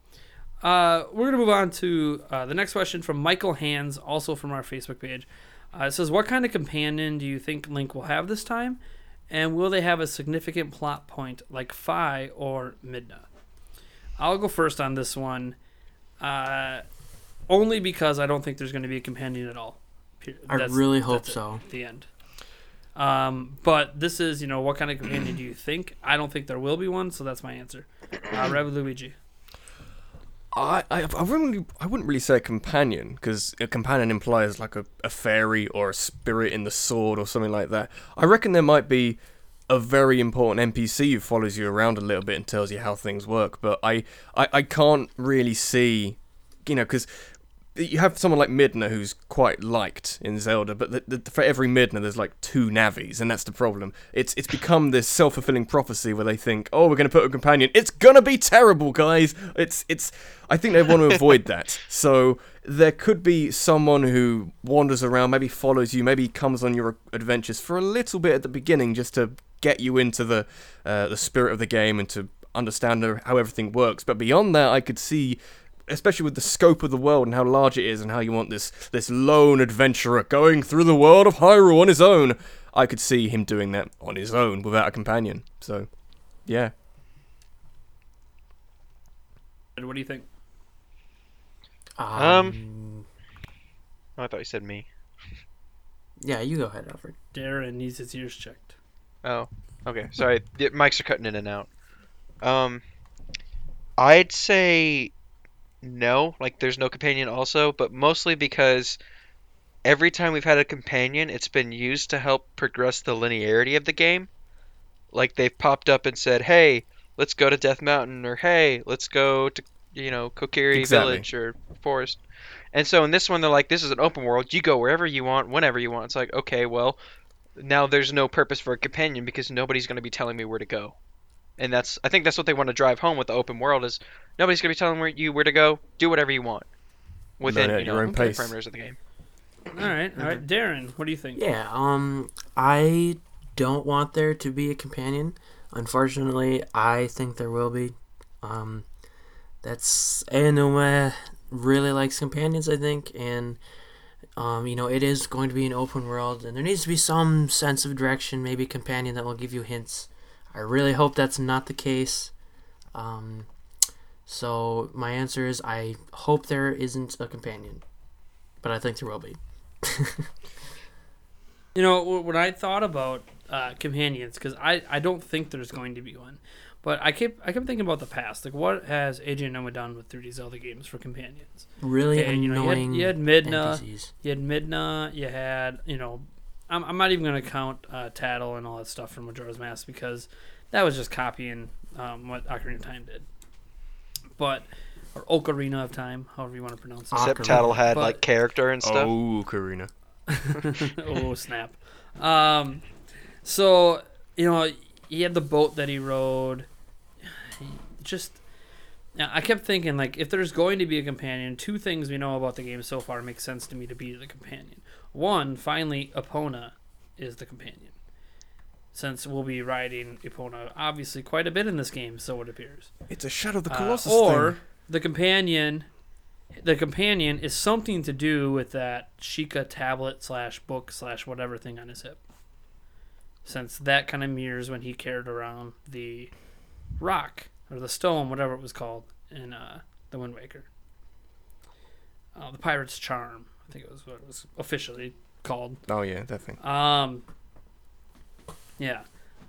Uh, we're going to move on to uh, the next question from Michael Hands, also from our Facebook page. Uh, it says, What kind of companion do you think Link will have this time? And will they have a significant plot point like Fi or Midna? I'll go first on this one, uh, only because I don't think there's going to be a companion at all. Pe- I really hope that's it so. at the end. Um, but this is, you know, what kind of companion do you think? I don't think there will be one, so that's my answer. Uh, Rev Luigi. I, I, I wouldn't I wouldn't really say a companion because a companion implies like a, a fairy or a spirit in the sword or something like that. I reckon there might be a very important NPC who follows you around a little bit and tells you how things work. But I, I, I can't really see, you know, because you have someone like Midna who's quite liked in Zelda, but the, the, for every Midna there's like two Navis, and that's the problem. It's it's become this self fulfilling prophecy where they think, oh, we're going to put a companion. It's gonna be terrible, guys. It's it's. I think they want to avoid (laughs) that. So there could be someone who wanders around, maybe follows you, maybe comes on your adventures for a little bit at the beginning, just to get you into the uh, the spirit of the game and to understand how everything works. But beyond that, I could see especially with the scope of the world and how large it is and how you want this this lone adventurer going through the world of Hyrule on his own. I could see him doing that on his own without a companion. So, yeah. And What do you think? Um, Oh, I thought you said me. yeah, you go ahead, Alfred. Darrin needs his ears checked. Oh, okay. Sorry, the mics are cutting in and out. Um, I'd say no. Like, there's no companion, also, but mostly because every time we've had a companion, it's been used to help progress the linearity of the game. Like, they've popped up and said, "Hey, let's go to Death Mountain or hey, let's go to you know Kokiri Exactly. Village or Forest. And so in this one, they're like, this is an open world. You go wherever you want, whenever you want. It's like, okay, well, now there's no purpose for a companion because nobody's going to be telling me where to go. And that's, I think that's what they want to drive home with the open world is nobody's going to be telling you where to go. Do whatever you want within at you know, your own the pace. parameters of the game. All right, all right, Darrin, what do you think? Yeah, um, I don't want there to be a companion. Unfortunately, I think there will be. Um, that's Aonuma really likes companions, I think, and um, you know, it is going to be an open world, and there needs to be some sense of direction, maybe a companion that will give you hints. I really hope that's not the case. Um, so my answer is I hope there isn't a companion, but I think there will be. (laughs) You know, wh- when I thought about uh, companions, because I, I don't think there's going to be one, but I kept I kept thinking about the past. Like, what has Eiji Aonuma done with 3D Zelda games for companions? Really And, you know, you had- you had Midna, NPCs. You had Midna, you had, you know, I'm, I'm not even going to count uh, Tattle and all that stuff from Majora's Mask because that was just copying um, what Ocarina of Time did. But, or Ocarina of Time, however you want to pronounce it. Except Ocarina. Tattle had But- like character and stuff. Oh, Karina. (laughs) oh snap! Um, so you know he had the boat that he rode. He just now I kept thinking like if there's going to be a companion, two things we know about the game so far make sense to me to be the companion. One, finally, Epona is the companion. Since we'll be riding Epona obviously quite a bit in this game, so it appears. It's a Shadow of the Uh, Colossus or thing. the companion the companion is something to do with that Sheikah tablet slash book slash whatever thing on his hip. Since that kind of mirrors when he carried around the rock or the stone, whatever it was called in uh, the Wind Waker. Uh, the Pirate's Charm, I think it was what it was officially called. Oh yeah, that thing. Um, yeah.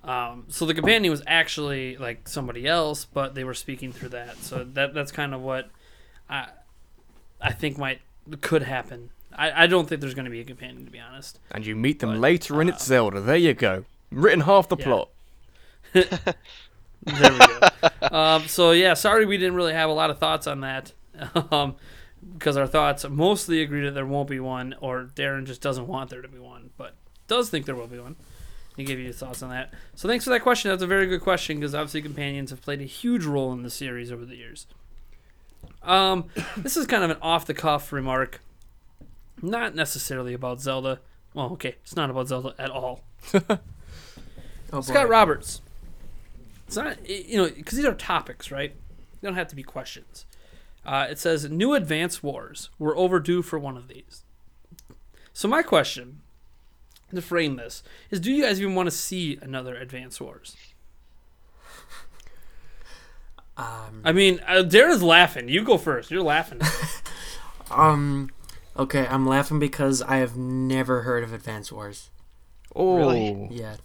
Um, so the companion was actually like somebody else, but they were speaking through that. So that that's kind of what I I think might could happen. I, I don't think there's going to be a companion to be honest. And you meet them But, later in uh, It's Zelda. There you go. Written half the Yeah. plot. (laughs) (laughs) There we go. um, so yeah, sorry we didn't really have a lot of thoughts on that. (laughs) Um, because our thoughts mostly agree that there won't be one, or Darrin just doesn't want there to be one, but does think there will be one. He gave you his thoughts on that. So thanks for that question. That's a very good question because obviously companions have played a huge role in the series over the years. Um, (coughs) this is kind of an off the cuff remark, not necessarily about Zelda. Well, okay, it's not about Zelda at all. (laughs) Oh, Scott boy. Roberts. It's not, you know, because these are topics, right? They don't have to be questions. Uh, it says new Advance Wars. We're overdue for one of these. So my question, to frame this, is: Do you guys even want to see another Advance Wars? Um, I mean, uh, Darrin's laughing. You go first. You're laughing. (laughs) um, okay, I'm laughing because I have never heard of Advance Wars Oh, Really? yet.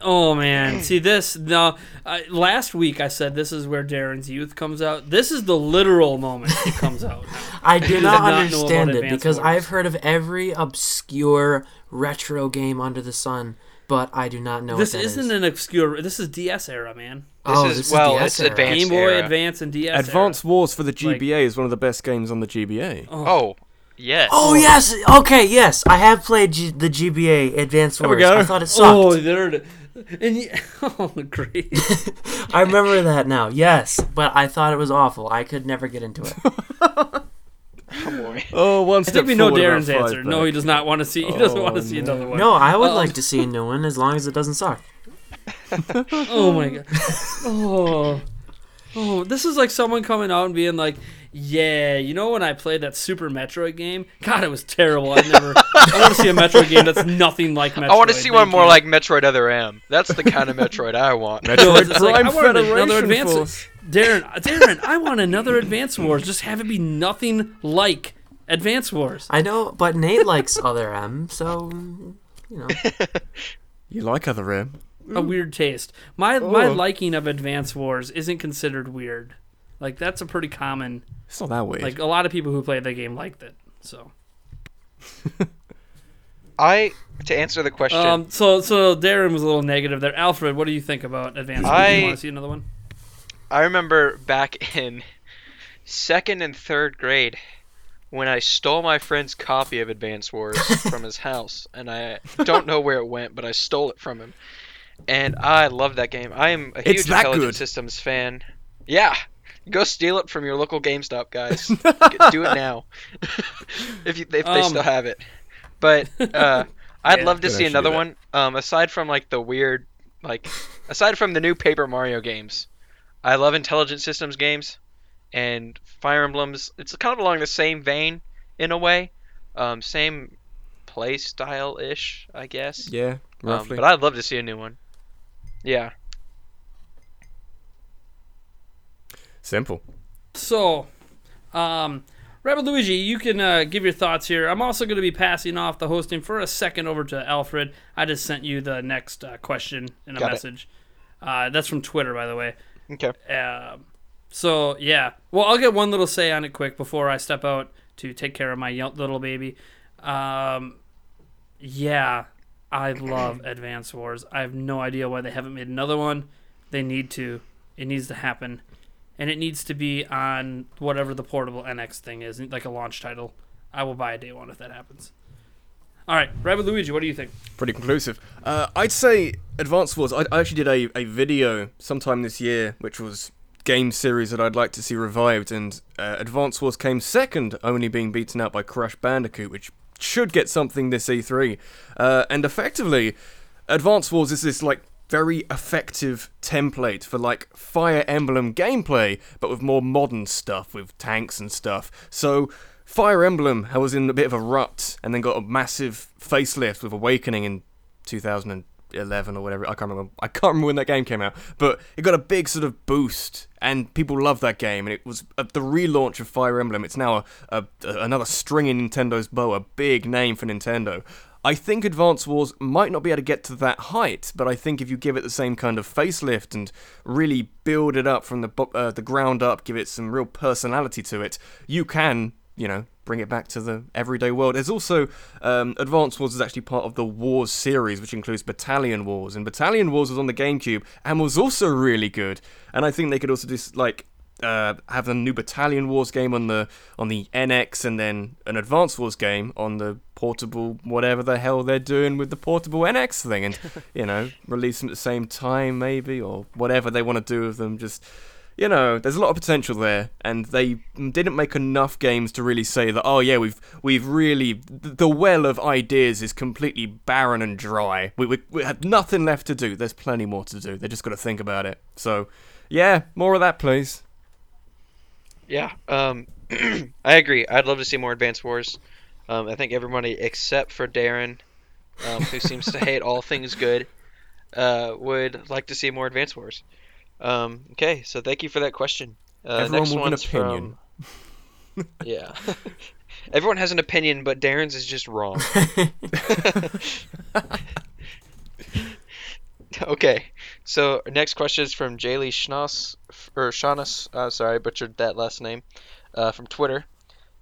Oh man, (clears throat) see this no. Uh, last week I said this is where Darrin's youth comes out. This is the literal moment it comes out. (laughs) I do did not not understand it because Wars. I've heard of every obscure retro game under the sun, but I do not know this what that isn't is. an obscure. This is DS era, man. This oh, is- this well, is DS it's era. advanced. Game Boy era. Advance and DS. Advance Wars for the Like- GBA is one of the best games on the GBA. Era. Oh, yes. Oh yes, okay, yes, I have played G- the GBA Advance There we Wars. go. I thought it sucked. Oh, there it is. (laughs) And you, (laughs) oh, great. (laughs) I remember that now. Yes, but I thought it was awful. I could never get into it. Oh, boy. Oh, one I step think we know Darrin's five answer. No, he does not want to see. He doesn't want to Oh, see no. another one. No, I would Um, like to see a new one as long as it doesn't suck. Oh my god. Oh. Oh, this is like someone coming out and being like, "Yeah, you know when I played that Super Metroid game? God, it was terrible. I never. I want to see a Metroid game that's nothing like Metroid. I want to see one more like Metroid Other M. That's the kind of Metroid I want. (laughs) No, Metroid it's like, Prime I want another Advance. Force. Darrin, Darrin, I want another Advance Wars. Just have it be nothing like Advance Wars. I know, but Nate likes other M, so you know. (laughs) You like other M? A weird taste. My my Oh. liking of Advance Wars isn't considered weird. Like that's a pretty common. It's not that weird. Like a lot of people who play the game liked it. So. (laughs) I to answer the question. Um, so so Darrin was a little negative there. Alfred, what do you think about Advance? Wars? I- you want to see another one? I remember back (laughs) in second and third grade when I stole my friend's copy of Advance Wars (laughs) from his house, and I don't know where it went, but I stole it from him, and I love that game. I am a It's huge that Intelligent good. Systems fan. Yeah, go steal it from your local GameStop, guys. (laughs) Do it now, (laughs) if you, if they Um, still have it. But uh, (laughs) I'd Yeah. love to Could see actually another one. Um, aside from like the weird, like aside from the new Paper Mario games, I love Intelligent Systems games, and Fire Emblems. It's kind of along the same vein in a way, um, same play style ish, I guess. Yeah, Um, roughly. but I'd love to see a new one. Yeah. Simple. So, um, Rabidluigi, you can uh, give your thoughts here. I'm also going to be passing off the hosting for a second over to Alfred. I just sent you the next uh, question in a Got it. message. Uh, that's from Twitter, by the way. Okay. Um, so yeah, well, I'll get one little say on it quick before I step out to take care of my little baby. Um, yeah, I love (clears throat) Advance Wars. I have no idea why they haven't made another one. They need to. It needs to happen, and it needs to be on whatever the portable NX thing is, like a launch title. I will buy a day one if that happens. All right, Rabidluigi, what do you think? Pretty conclusive. Uh, I'd say Advance Wars. I, I actually did a, a video sometime this year, which was game series that I'd like to see revived, and uh, Advance Wars came second, only being beaten out by Crash Bandicoot, which should get something this E3. Uh, and effectively, Advance Wars is this like very effective template for like Fire Emblem gameplay, but with more modern stuff, with tanks and stuff. So Fire Emblem I was in a bit of a rut, and then got a massive facelift with Awakening in 2011 or whatever. I can't remember. I can't remember when that game came out, but it got a big sort of boost, and people loved that game. And it was uh, the relaunch of Fire Emblem. It's now a, a, another string in Nintendo's bow, a big name for Nintendo. I think Advance Wars might not be able to get to that height, but I think if you give it the same kind of facelift and really build it up from the uh, the ground up, give it some real personality to it, you can, you know, bring it back to the everyday world. There's also um, Advance Wars is actually part of the Wars series, which includes Battalion Wars, and Battalion Wars was on the GameCube and was also really good. And I think they could also just like uh, have a new Battalion Wars game on the on the NX, and then an Advance Wars game on the portable whatever the hell they're doing with the portable NX thing, and (laughs) you know release them at the same time maybe or whatever they want to do with them. Just you know, there's a lot of potential there, and they didn't make enough games to really say that. Oh yeah, we've we've really the well of ideas is completely barren and dry. We we, we have nothing left to do. There's plenty more to do. They just got to think about it. So yeah, more of that, please. Yeah, um, (clears throat) I agree. I'd love to see more Advanced Wars. Um, I think everybody except for Darrin, um, who seems to hate all things good, uh, would like to see more Advanced Wars. Um, okay, so thank you for that question. Uh, Everyone next one's opinion. From, (laughs) yeah, (laughs) everyone has an opinion, but Darrin's is just wrong. (laughs) okay, so next question is from Jaylee Schnoss or Shaunus. Uh, sorry, I butchered that last name. Uh, from Twitter,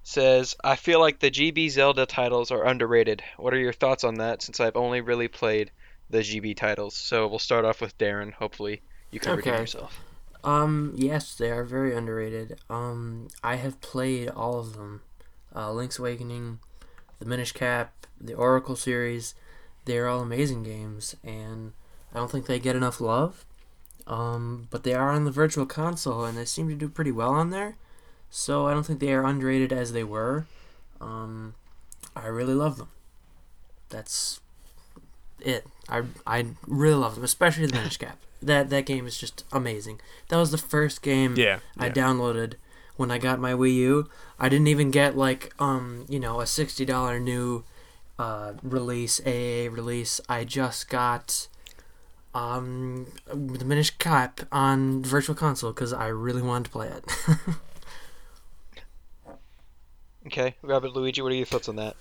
says I feel like the GB Zelda titles are underrated. What are your thoughts on that? Since I've only really played the GB titles, so we'll start off with Darrin. Hopefully, you can redeem Okay. yourself. Um, yes, they are very underrated. Um, I have played all of them. Uh, Link's Awakening, the Minish Cap, the Oracle series. They are all amazing games, and I don't think they get enough love. Um, but they are on the Virtual Console, and they seem to do pretty well on there. So I don't think they are underrated as they were. Um, I really love them. That's it. I I really love them, especially the Minish (laughs) Cap. That that game is just amazing. That was the first game Yeah. I yeah. downloaded when I got my Wii U. I didn't even get like um you know a sixty dollar new uh, release AA release. I just got um the Minish Cap on Virtual Console because I really wanted to play it. (laughs) Okay, Rabidluigi, what are your thoughts on that?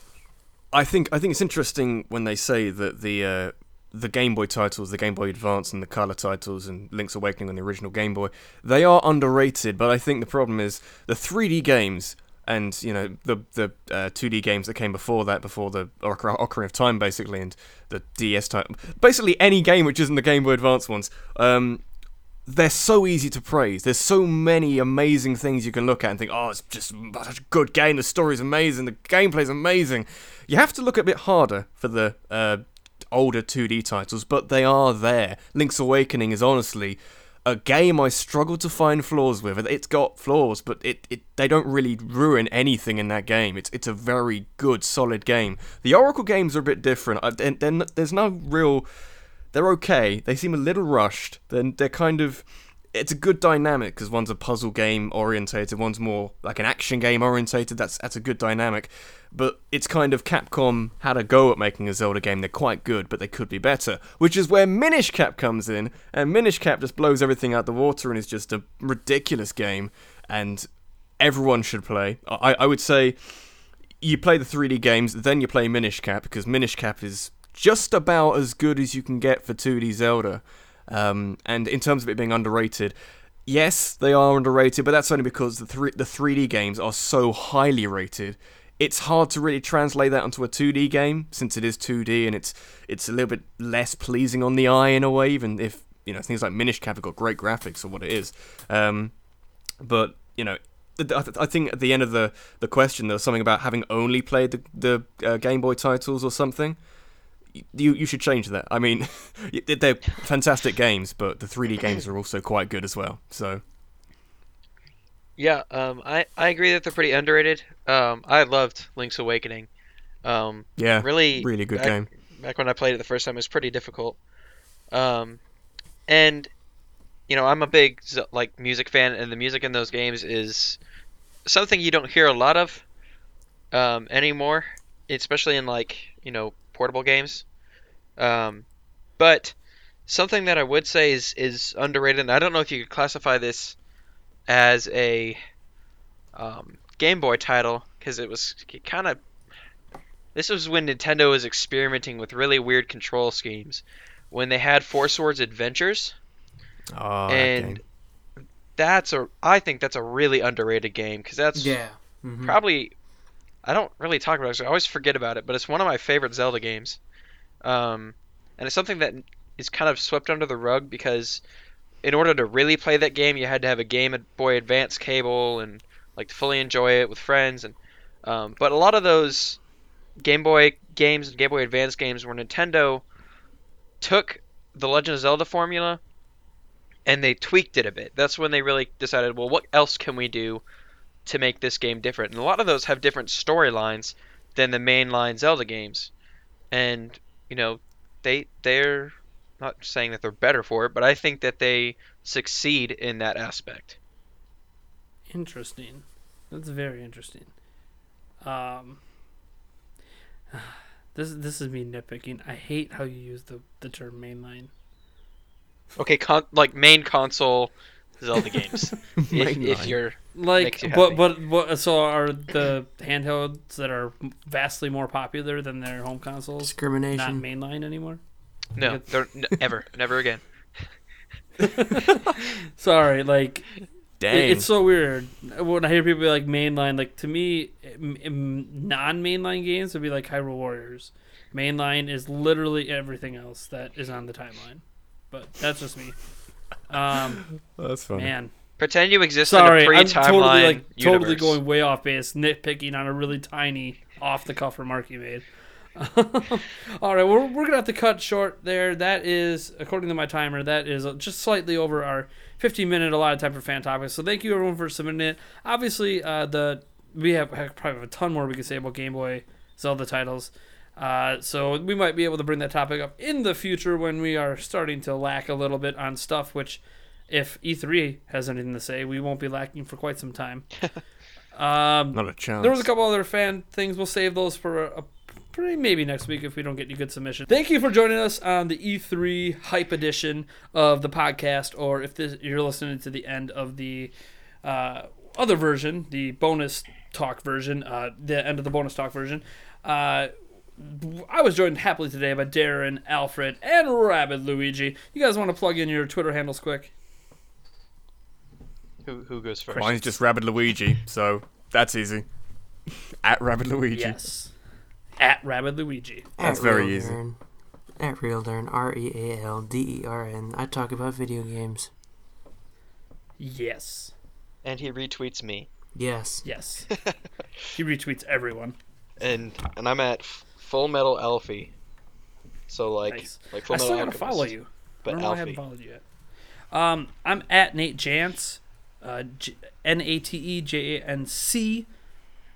I think I think it's interesting when they say that the uh, the Game Boy titles, the Game Boy Advance and the Color titles, and Link's Awakening on the original Game Boy, they are underrated. But I think the problem is the 3D games and you know the the uh, 2D games that came before that, before the Ocar- Ocarina of Time, basically, and the DS type, basically any game which isn't the Game Boy Advance ones. Um, they're so easy to praise. There's so many amazing things you can look at and think, oh, it's just such a good game. The story's amazing. The gameplay's amazing. You have to look a bit harder for the uh, older 2D titles, but they are there. Link's Awakening is honestly a game I struggle to find flaws with. It's got flaws, but it, it they don't really ruin anything in that game. It's it's a very good, solid game. The Oracle games are a bit different. I, and, and there's no real they're okay. They seem a little rushed. Then they're kind of it's a good dynamic because one's a puzzle game orientated, one's more like an action game orientated. That's that's a good dynamic. But it's kind of Capcom had a go at making a Zelda game. They're quite good, but they could be better. Which is where Minish Cap comes in, and Minish Cap just blows everything out the water and is just a ridiculous game. And everyone should play. I I would say you play the 3D games, then you play Minish Cap because Minish Cap is just about as good as you can get for 2D Zelda. Um, and in terms of it being underrated, yes, they are underrated, but that's only because the three the 3D games are so highly rated. It's hard to really translate that onto a 2D game since it is 2D and it's it's a little bit less pleasing on the eye in a way, even if you know things like Minish Cap have got great graphics or what it is. Um, but you know, I think at the end of the, the question there was something about having only played the the uh, Game Boy titles or something you you should change that. I mean, (laughs) they're fantastic games, but the 3D (laughs) games are also quite good as well. So. Yeah, um, I, I agree that they're pretty underrated. Um, I loved Link's Awakening. Um, yeah, really, really good back, game. Back when I played it the first time, it was pretty difficult. Um, and you know, I'm a big like music fan, and the music in those games is something you don't hear a lot of um, anymore, especially in like you know portable games. Um, but something that I would say is is underrated, and I don't know if you could classify this as a um, Game Boy title because it was kind of. This was when Nintendo was experimenting with really weird control schemes. When they had Four Swords Adventures, oh, and that that's a I think that's a really underrated game because that's yeah mm-hmm. probably I don't really talk about it. I always forget about it, but it's one of my favorite Zelda games. Um, and it's something that is kind of swept under the rug because in order to really play that game, you had to have a Game Boy Advance cable and like to fully enjoy it with friends. And um, but a lot of those Game Boy games and Game Boy Advance games where Nintendo took the Legend of Zelda formula and they tweaked it a bit. That's when they really decided, well, what else can we do to make this game different? And a lot of those have different storylines than the mainline Zelda games. And you know, they they're not saying that they're better for it, but I think that they succeed in that aspect. Interesting. That's very interesting. Um, (sighs) this this is me nitpicking. I hate how you use the the term mainline. Okay, con- like main console Zelda games. (laughs) if, if, you're like, you but but but so are the handhelds that are vastly more popular than their home consoles discrimination not mainline anymore? No, they're (laughs) n- ever, never again. (laughs) Sorry, like Dang. It, it's so weird when I hear people be like mainline. Like to me, non-mainline games would be like Hyrule Warriors. Mainline is literally everything else that is on the timeline. But that's just me. Um, that's funny. Man, pretend you exist Sorry, in a pre-timeline I'm totally like universe. totally going way off base, nitpicking on a really tiny off-the-cuff remark you made. (laughs) All right, we're, we're gonna have to cut short there. That is, according to my timer, that is just slightly over our 15 minute allotted time for fan topics. So thank you everyone for submitting it. Obviously, uh, the we have probably have a ton more we could say about Game Boy Zelda titles. Uh, so we might be able to bring that topic up in the future when we are starting to lack a little bit on stuff. Which, if E3 has anything to say, we won't be lacking for quite some time. (laughs) um, Not a chance. There was a couple other fan things. We'll save those for a, a maybe next week if we don't get any good submissions. Thank you for joining us on the E3 hype edition of the podcast, or if this, you're listening to the end of the uh, other version, the bonus talk version, uh, the end of the bonus talk version. Uh, I was joined happily today by Darrin, Alfred, and Rabidluigi. You guys want to plug in your Twitter handles quick? Who, who goes first? Mine's just Rabidluigi, so that's easy. (laughs) At Rabidluigi. Yes at Rabidluigi. That's very easy. At Real Dern, R E A L D E R N. I talk about video games. Yes. and he retweets me, Yes. Yes. (laughs) he retweets everyone. and and I'm at F- Full Metal Alfie. So like Nice. like Full I Metal still gotta Alchemist, follow you. I but don't know why I haven't Alfie. followed you yet. Um, I'm at Nate Jance, uh, J- N A T E J A N C.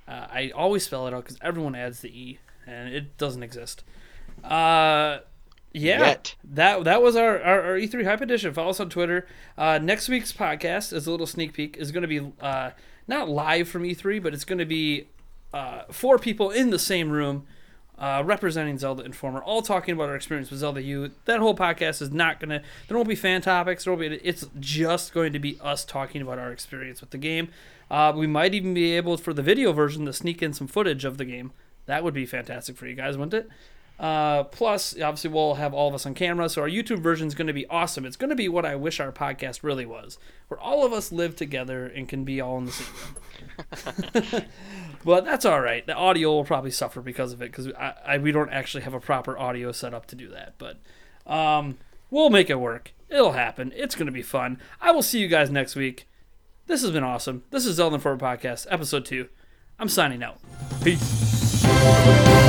Uh, I always spell it out because everyone adds the E, and it doesn't exist. Uh, yeah, Yet. that that was our, our, our E3 hype edition. Follow us on Twitter. Uh, next week's podcast is a little sneak peek. is going to be uh, not live from E3, but it's going to be uh, four people in the same room uh, representing Zelda Informer, all talking about our experience with Zelda U. That whole podcast is not gonna. There won't be fan topics. There won't be. It's just going to be us talking about our experience with the game. Uh, we might even be able for the video version to sneak in some footage of the game. That would be fantastic for you guys, wouldn't it? Uh, plus, obviously, we'll have all of us on camera, so our YouTube version is going to be awesome. It's going to be what I wish our podcast really was, where all of us live together and can be all in the same room. (laughs) but that's all right. The audio will probably suffer because of it, because I, I, we don't actually have a proper audio setup to do that. But um, we'll make it work. It'll happen. It's going to be fun. I will see you guys next week. This has been awesome. This is Zelda Informer Podcast, episode two. I'm signing out. Peace.